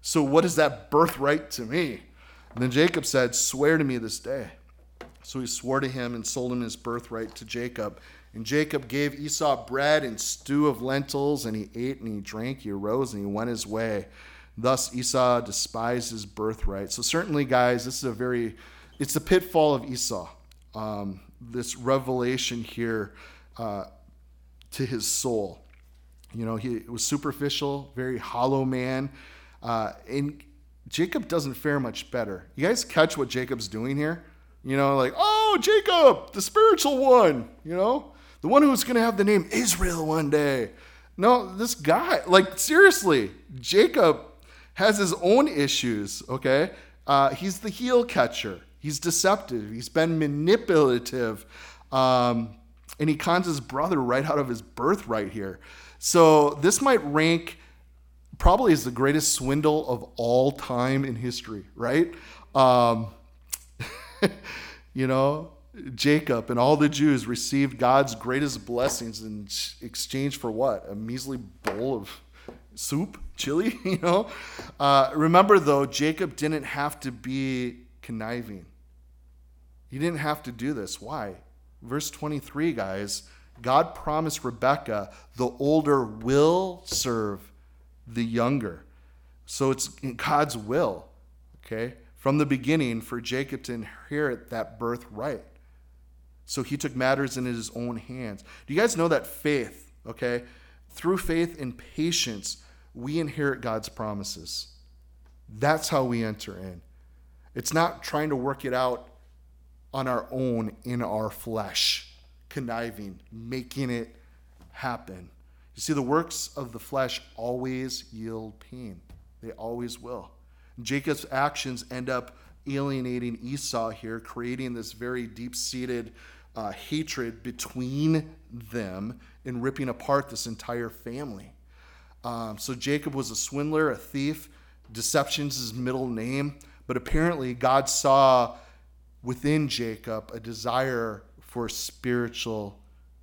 So what is that birthright to me? And then Jacob said, Swear to me this day. So he swore to him and sold him his birthright to Jacob. And Jacob gave Esau bread and stew of lentils, and he ate and he drank. He arose and he went his way. Thus Esau despised his birthright. So certainly, guys, this is a very, it's the pitfall of Esau. Um, this revelation here uh, to his soul. You know, he was superficial, very hollow man. Uh, and Jacob doesn't fare much better. You guys catch what Jacob's doing here? You know, like, oh, Jacob, the spiritual one, you know, the one who's going to have the name Israel one day. No, this guy, like, seriously, Jacob has his own issues, okay? Uh, he's the heel catcher, he's deceptive, he's been manipulative, um, and he cons his brother right out of his birthright here. So this might rank probably as the greatest swindle of all time in history, right? Um, you know, Jacob and all the Jews received God's greatest blessings in exchange for what? A measly bowl of soup, chili, you know? Uh, remember, though, Jacob didn't have to be conniving. He didn't have to do this. Why? Verse 23, guys, God promised Rebekah the older will serve the younger. So it's God's will, okay? from the beginning for Jacob to inherit that birthright. So he took matters in his own hands. Do you guys know that faith, okay? Through faith and patience, we inherit God's promises. That's how we enter in. It's not trying to work it out on our own in our flesh, conniving, making it happen. You see, the works of the flesh always yield pain, they always will. Jacob's actions end up alienating Esau here, creating this very deep seated uh, hatred between them and ripping apart this entire family. Um, so Jacob was a swindler, a thief. Deception's his middle name. But apparently, God saw within Jacob a desire for spiritual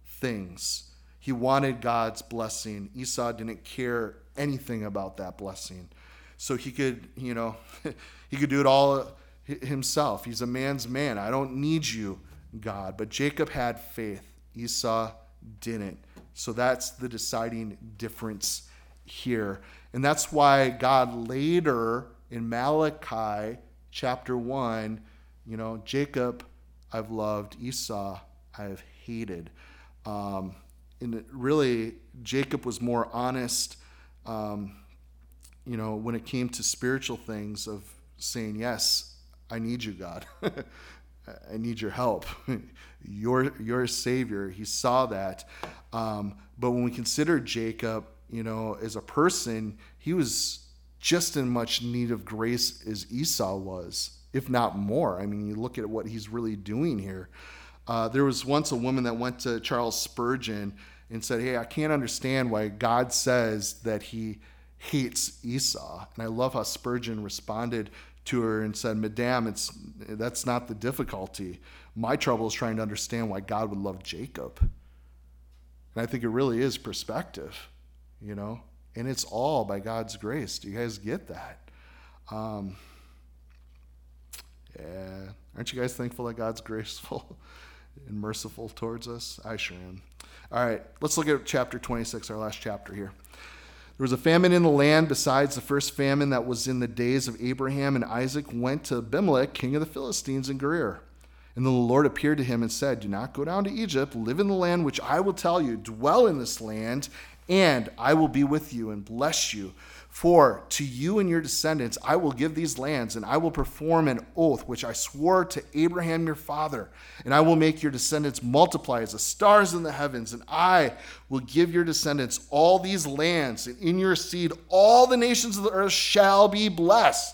things. He wanted God's blessing. Esau didn't care anything about that blessing so he could, you know, he could do it all himself. He's a man's man. I don't need you, God. But Jacob had faith. Esau didn't. So that's the deciding difference here. And that's why God later in Malachi chapter 1, you know, Jacob I've loved, Esau I have hated. Um, and really, Jacob was more honest um, you know, when it came to spiritual things of saying, Yes, I need you, God. I need your help. you're, you're a savior. He saw that. Um, but when we consider Jacob, you know, as a person, he was just in much need of grace as Esau was, if not more. I mean, you look at what he's really doing here. Uh, there was once a woman that went to Charles Spurgeon and said, Hey, I can't understand why God says that he hates Esau. And I love how Spurgeon responded to her and said, Madame, it's, that's not the difficulty. My trouble is trying to understand why God would love Jacob. And I think it really is perspective, you know? And it's all by God's grace. Do you guys get that? Um, yeah. Aren't you guys thankful that God's graceful and merciful towards us? I sure am. All right, let's look at chapter 26, our last chapter here. There was a famine in the land besides the first famine that was in the days of Abraham, and Isaac went to Abimelech, king of the Philistines, in Gerar. And the Lord appeared to him and said, Do not go down to Egypt, live in the land which I will tell you, dwell in this land, and I will be with you and bless you. For to you and your descendants I will give these lands, and I will perform an oath which I swore to Abraham your father. And I will make your descendants multiply as the stars in the heavens, and I will give your descendants all these lands, and in your seed all the nations of the earth shall be blessed,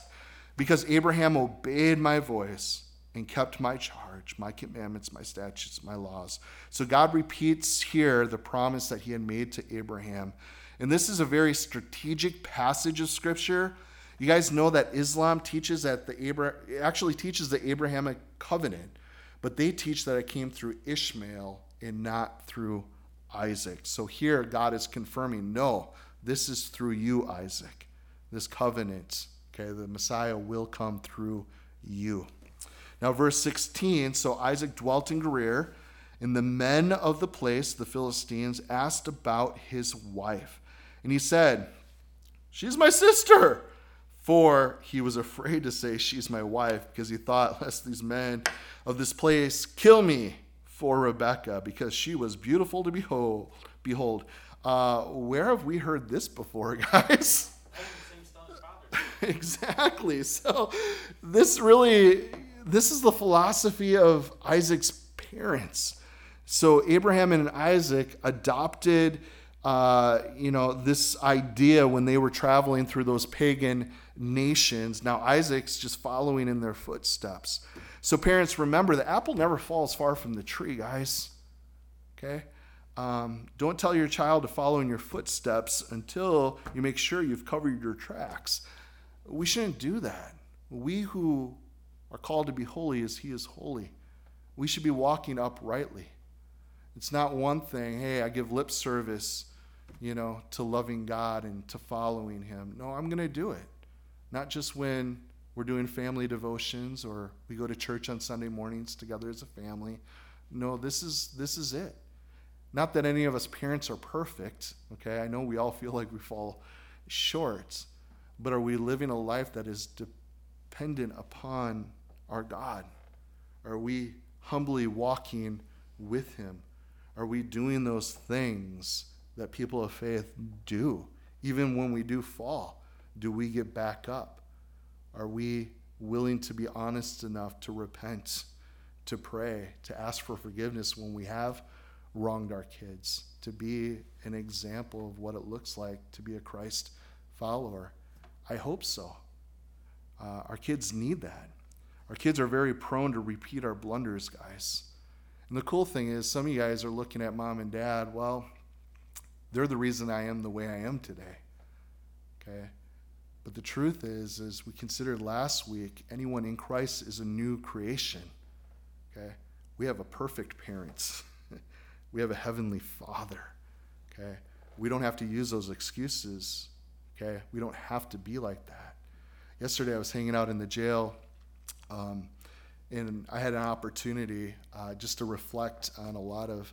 because Abraham obeyed my voice and kept my charge, my commandments, my statutes, my laws. So God repeats here the promise that he had made to Abraham and this is a very strategic passage of scripture. You guys know that Islam teaches that the Abra- actually teaches the Abrahamic covenant, but they teach that it came through Ishmael and not through Isaac. So here God is confirming, no, this is through you, Isaac. This covenant, okay, the Messiah will come through you. Now, verse 16 so Isaac dwelt in Gerar, and the men of the place, the Philistines, asked about his wife. And he said, She's my sister. For he was afraid to say, She's my wife, because he thought, Lest these men of this place kill me for Rebekah, because she was beautiful to behold. behold. Uh, where have we heard this before, guys? exactly. So this really this is the philosophy of Isaac's parents. So Abraham and Isaac adopted uh, you know this idea when they were traveling through those pagan nations. Now Isaac's just following in their footsteps. So parents, remember the apple never falls far from the tree, guys. Okay. Um, don't tell your child to follow in your footsteps until you make sure you've covered your tracks. We shouldn't do that. We who are called to be holy as He is holy, we should be walking uprightly. It's not one thing, hey, I give lip service, you know, to loving God and to following Him. No, I'm going to do it. Not just when we're doing family devotions or we go to church on Sunday mornings together as a family. No, this is this is it. Not that any of us parents are perfect, okay? I know we all feel like we fall short, but are we living a life that is dependent upon our God? Are we humbly walking with Him? Are we doing those things that people of faith do? Even when we do fall, do we get back up? Are we willing to be honest enough to repent, to pray, to ask for forgiveness when we have wronged our kids, to be an example of what it looks like to be a Christ follower? I hope so. Uh, our kids need that. Our kids are very prone to repeat our blunders, guys. And the cool thing is, some of you guys are looking at mom and dad, well, they're the reason I am the way I am today. Okay? But the truth is, as we considered last week, anyone in Christ is a new creation. Okay? We have a perfect parents. we have a heavenly father. Okay? We don't have to use those excuses. Okay? We don't have to be like that. Yesterday I was hanging out in the jail um, and I had an opportunity uh, just to reflect on a lot of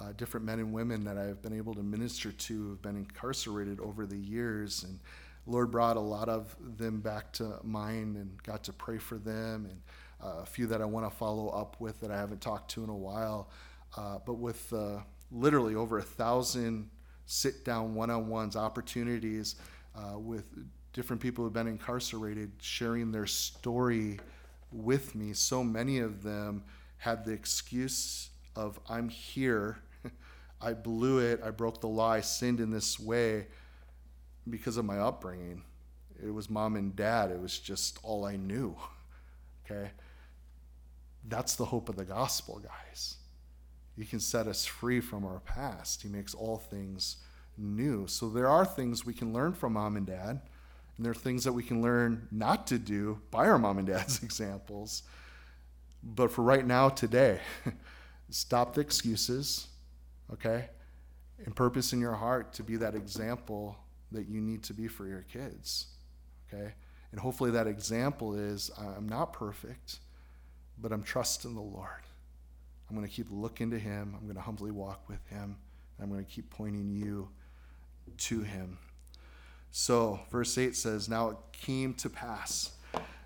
uh, different men and women that I've been able to minister to who have been incarcerated over the years. And Lord brought a lot of them back to mind and got to pray for them, and uh, a few that I want to follow up with that I haven't talked to in a while. Uh, but with uh, literally over a thousand sit down one on ones opportunities uh, with different people who have been incarcerated sharing their story with me, so many of them had the excuse of, I'm here, I blew it, I broke the law, I sinned in this way because of my upbringing. It was mom and dad, it was just all I knew. Okay? That's the hope of the gospel, guys. He can set us free from our past. He makes all things new. So there are things we can learn from mom and dad and there are things that we can learn not to do by our mom and dad's examples. But for right now, today, stop the excuses, okay? And purpose in your heart to be that example that you need to be for your kids, okay? And hopefully that example is I'm not perfect, but I'm trusting the Lord. I'm going to keep looking to Him. I'm going to humbly walk with Him. I'm going to keep pointing you to Him. So, verse 8 says, Now it came to pass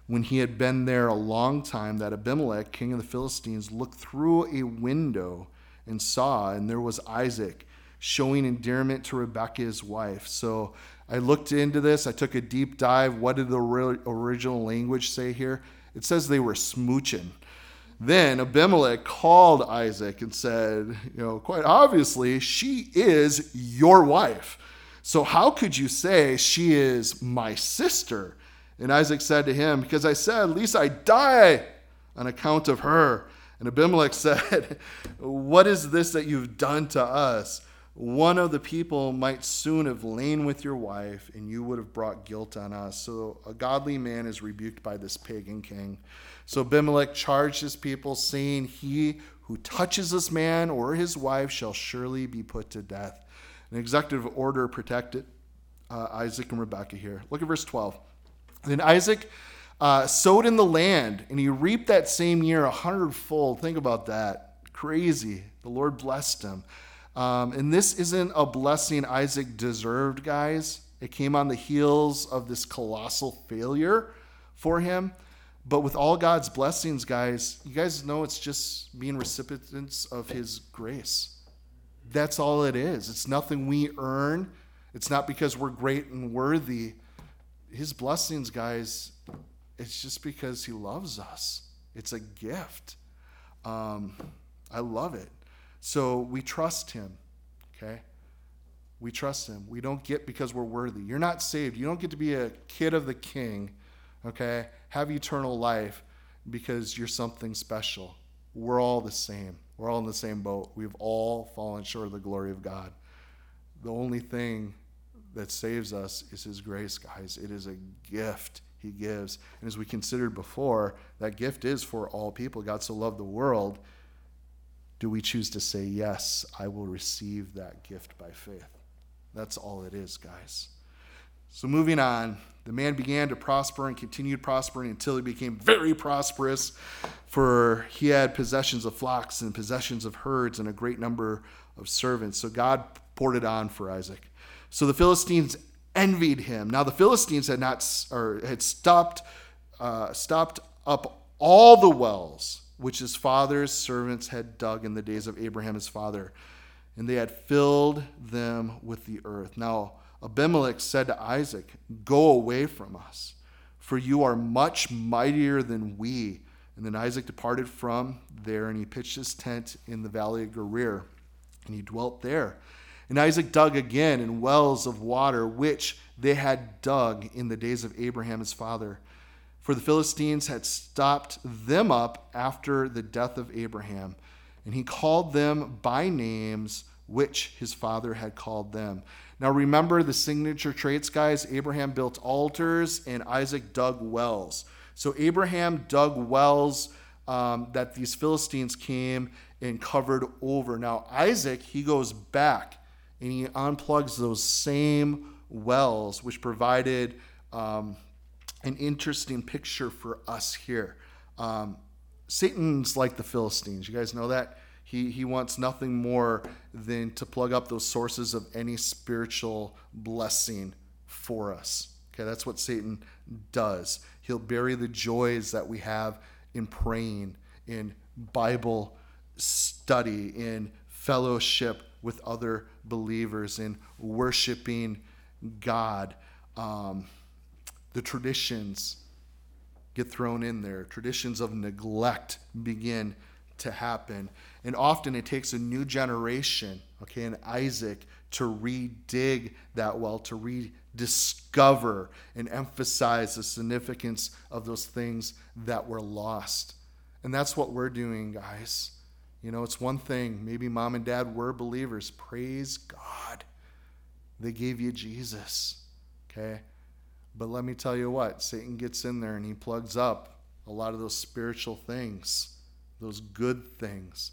when he had been there a long time that Abimelech, king of the Philistines, looked through a window and saw, and there was Isaac showing endearment to Rebekah, his wife. So I looked into this. I took a deep dive. What did the original language say here? It says they were smooching. Then Abimelech called Isaac and said, You know, quite obviously, she is your wife. So how could you say she is my sister? And Isaac said to him, Because I said, least I die on account of her. And Abimelech said, What is this that you've done to us? One of the people might soon have lain with your wife, and you would have brought guilt on us. So a godly man is rebuked by this pagan king. So Abimelech charged his people, saying, He who touches this man or his wife shall surely be put to death. An executive order protected uh, Isaac and Rebekah here. Look at verse 12. Then Isaac uh, sowed in the land, and he reaped that same year a hundredfold. Think about that. Crazy. The Lord blessed him. Um, and this isn't a blessing Isaac deserved, guys. It came on the heels of this colossal failure for him. But with all God's blessings, guys, you guys know it's just being recipients of his grace. That's all it is. It's nothing we earn. It's not because we're great and worthy. His blessings, guys, it's just because he loves us. It's a gift. Um, I love it. So we trust him, okay? We trust him. We don't get because we're worthy. You're not saved. You don't get to be a kid of the king, okay? Have eternal life because you're something special. We're all the same. We're all in the same boat. We've all fallen short of the glory of God. The only thing that saves us is his grace, guys. It is a gift he gives. And as we considered before, that gift is for all people. God so loved the world do we choose to say, Yes, I will receive that gift by faith? That's all it is, guys. So, moving on, the man began to prosper and continued prospering until he became very prosperous, for he had possessions of flocks and possessions of herds and a great number of servants. So, God poured it on for Isaac. So, the Philistines envied him. Now, the Philistines had not or had stopped, uh, stopped up all the wells which his father's servants had dug in the days of Abraham his father, and they had filled them with the earth. Now Abimelech said to Isaac, Go away from us, for you are much mightier than we. And then Isaac departed from there, and he pitched his tent in the valley of Gerar, and he dwelt there. And Isaac dug again in wells of water, which they had dug in the days of Abraham his father for the Philistines had stopped them up after the death of Abraham, and he called them by names which his father had called them. Now remember the signature traits, guys. Abraham built altars, and Isaac dug wells. So Abraham dug wells um, that these Philistines came and covered over. Now Isaac, he goes back and he unplugs those same wells, which provided um, an interesting picture for us here. Um, Satan's like the Philistines. You guys know that? He, he wants nothing more than to plug up those sources of any spiritual blessing for us. Okay, that's what Satan does. He'll bury the joys that we have in praying, in Bible study, in fellowship with other believers, in worshiping God. Um, the traditions get thrown in there. Traditions of neglect begin to happen. And often it takes a new generation, okay, and Isaac to redig that well, to rediscover and emphasize the significance of those things that were lost. And that's what we're doing, guys. You know, it's one thing. Maybe mom and dad were believers. Praise God. They gave you Jesus. Okay? But let me tell you what, Satan gets in there and he plugs up a lot of those spiritual things, those good things.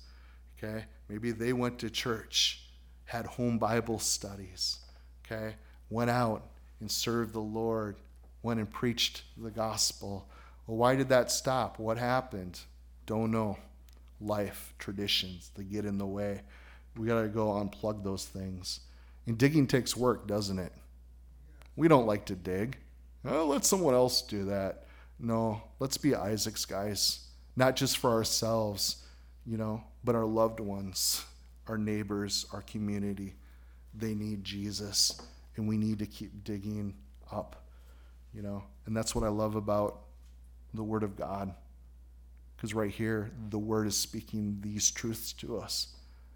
Okay? Maybe they went to church, had home Bible studies, okay? Went out and served the Lord, went and preached the gospel. Well, why did that stop? What happened? Don't know. Life, traditions, they get in the way. We got to go unplug those things. And digging takes work, doesn't it? We don't like to dig. Oh, let someone else do that. No, let's be Isaac's guys, not just for ourselves, you know, but our loved ones, our neighbors, our community. They need Jesus, and we need to keep digging up, you know. And that's what I love about the Word of God. Because right here, the Word is speaking these truths to us.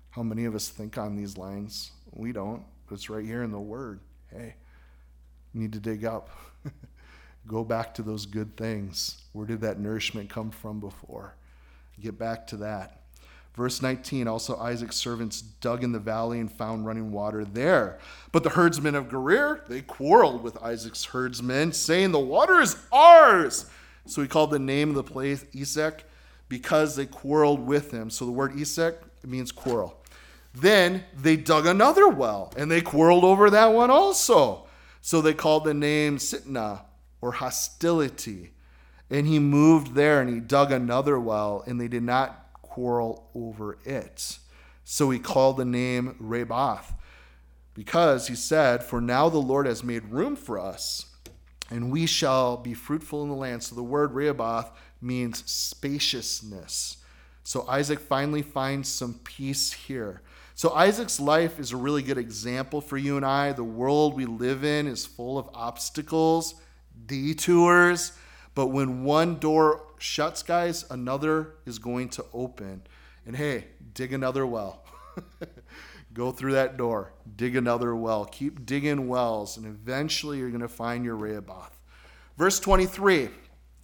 How many of us think on these lines? We don't, but it's right here in the Word. Hey, need to dig up. Go back to those good things. Where did that nourishment come from before? Get back to that. Verse 19 Also, Isaac's servants dug in the valley and found running water there. But the herdsmen of Gerar, they quarreled with Isaac's herdsmen, saying, The water is ours. So he called the name of the place Esek because they quarreled with him. So the word Esek means quarrel. Then they dug another well and they quarreled over that one also. So they called the name Sitnah or hostility. And he moved there and he dug another well, and they did not quarrel over it. So he called the name Rehoboth, because he said, For now the Lord has made room for us, and we shall be fruitful in the land. So the word Rehoboth means spaciousness. So Isaac finally finds some peace here. So Isaac's life is a really good example for you and I. The world we live in is full of obstacles, detours, but when one door shuts, guys, another is going to open. And hey, dig another well. Go through that door, dig another well. Keep digging wells, and eventually you're going to find your Rehoboth. Verse 23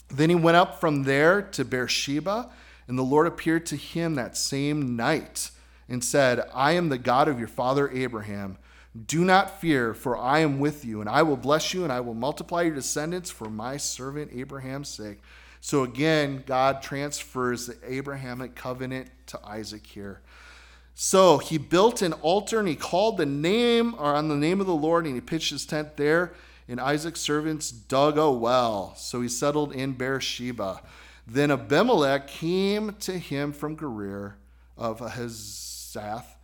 Then he went up from there to Beersheba, and the Lord appeared to him that same night and said, I am the God of your father Abraham. Do not fear, for I am with you, and I will bless you, and I will multiply your descendants for my servant Abraham's sake. So again, God transfers the Abrahamic covenant to Isaac here. So he built an altar and he called the name or on the name of the Lord and he pitched his tent there. And Isaac's servants dug a well. So he settled in Beersheba. Then Abimelech came to him from Gerar of Ahuzzath,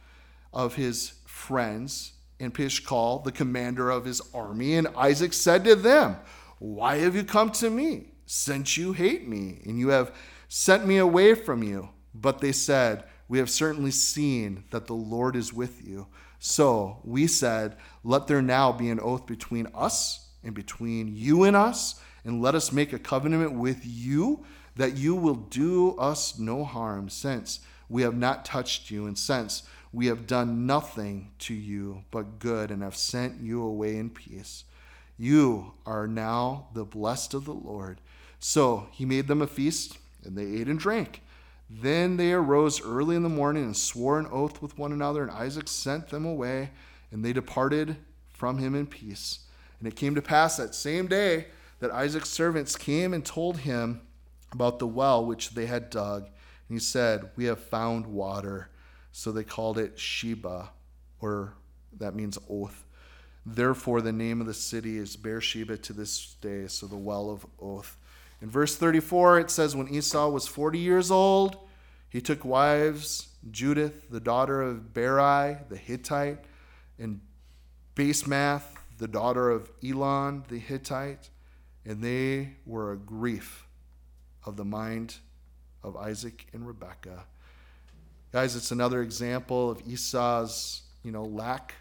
of his friends, and Phicol, the commander of his army. And Isaac said to them, Why have you come to me, since you hate me, and you have sent me away from you? But they said, We have certainly seen that the Lord is with you. So we said, Let there now be an oath between us and between you and us, and let us make a covenant with you that you will do us no harm, since we have not touched you, and since we have done nothing to you but good, and have sent you away in peace. You are now the blessed of the Lord. So he made them a feast, and they ate and drank. Then they arose early in the morning and swore an oath with one another, and Isaac sent them away, and they departed from him in peace. And it came to pass that same day that Isaac's servants came and told him about the well which they had dug. And he said, We have found water. So they called it Sheba, or that means oath. Therefore, the name of the city is Beersheba to this day, so the well of oath. In verse 34, it says, When Esau was 40 years old, he took wives, Judith, the daughter of Beeri the Hittite, and Basemath, the daughter of Elon the Hittite, and they were a grief of the mind of Isaac and Rebekah. Guys, it's another example of Esau's, you know, lack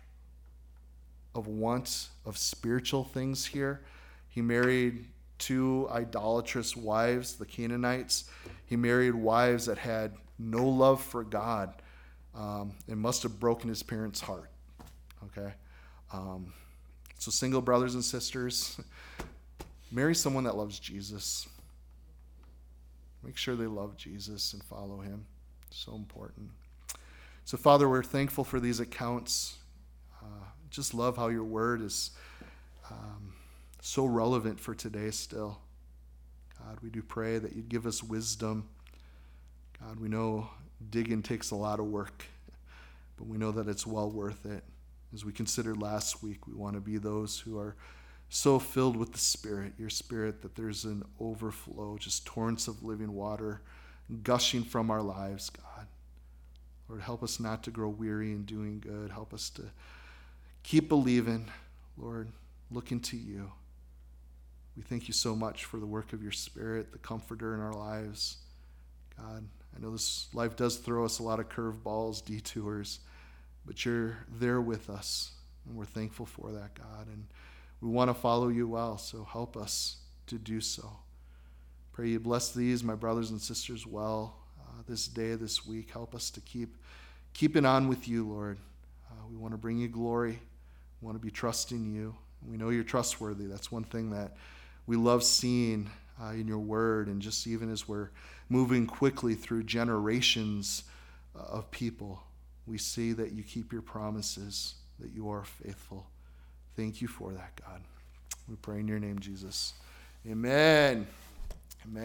of want of spiritual things here. He married two idolatrous wives, the Canaanites. He married wives that had no love for God um, and must have broken his parents' heart. Okay? Um, so, single brothers and sisters, marry someone that loves Jesus. Make sure they love Jesus and follow him. So important. So, Father, we're thankful for these accounts. Uh, just love how your word is um, so relevant for today still. God, we do pray that you'd give us wisdom. God, we know digging takes a lot of work, but we know that it's well worth it. As we considered last week, we want to be those who are so filled with the Spirit, your Spirit, that there's an overflow, just torrents of living water gushing from our lives, God. Lord, help us not to grow weary in doing good. Help us to keep believing, Lord, looking to you. We thank you so much for the work of your Spirit, the comforter in our lives. God, I know this life does throw us a lot of curveballs, detours, but you're there with us, and we're thankful for that, God. And we want to follow you well, so help us to do so. Pray you bless these, my brothers and sisters, well uh, this day, this week. Help us to keep keeping on with you, Lord. Uh, we want to bring you glory. We want to be trusting you. We know you're trustworthy. That's one thing that we love seeing uh, in your word, and just even as we're moving quickly through generations uh, of people, we see that you keep your promises, that you are faithful. Thank you for that, God. We pray in your name, Jesus. Amen. Amen.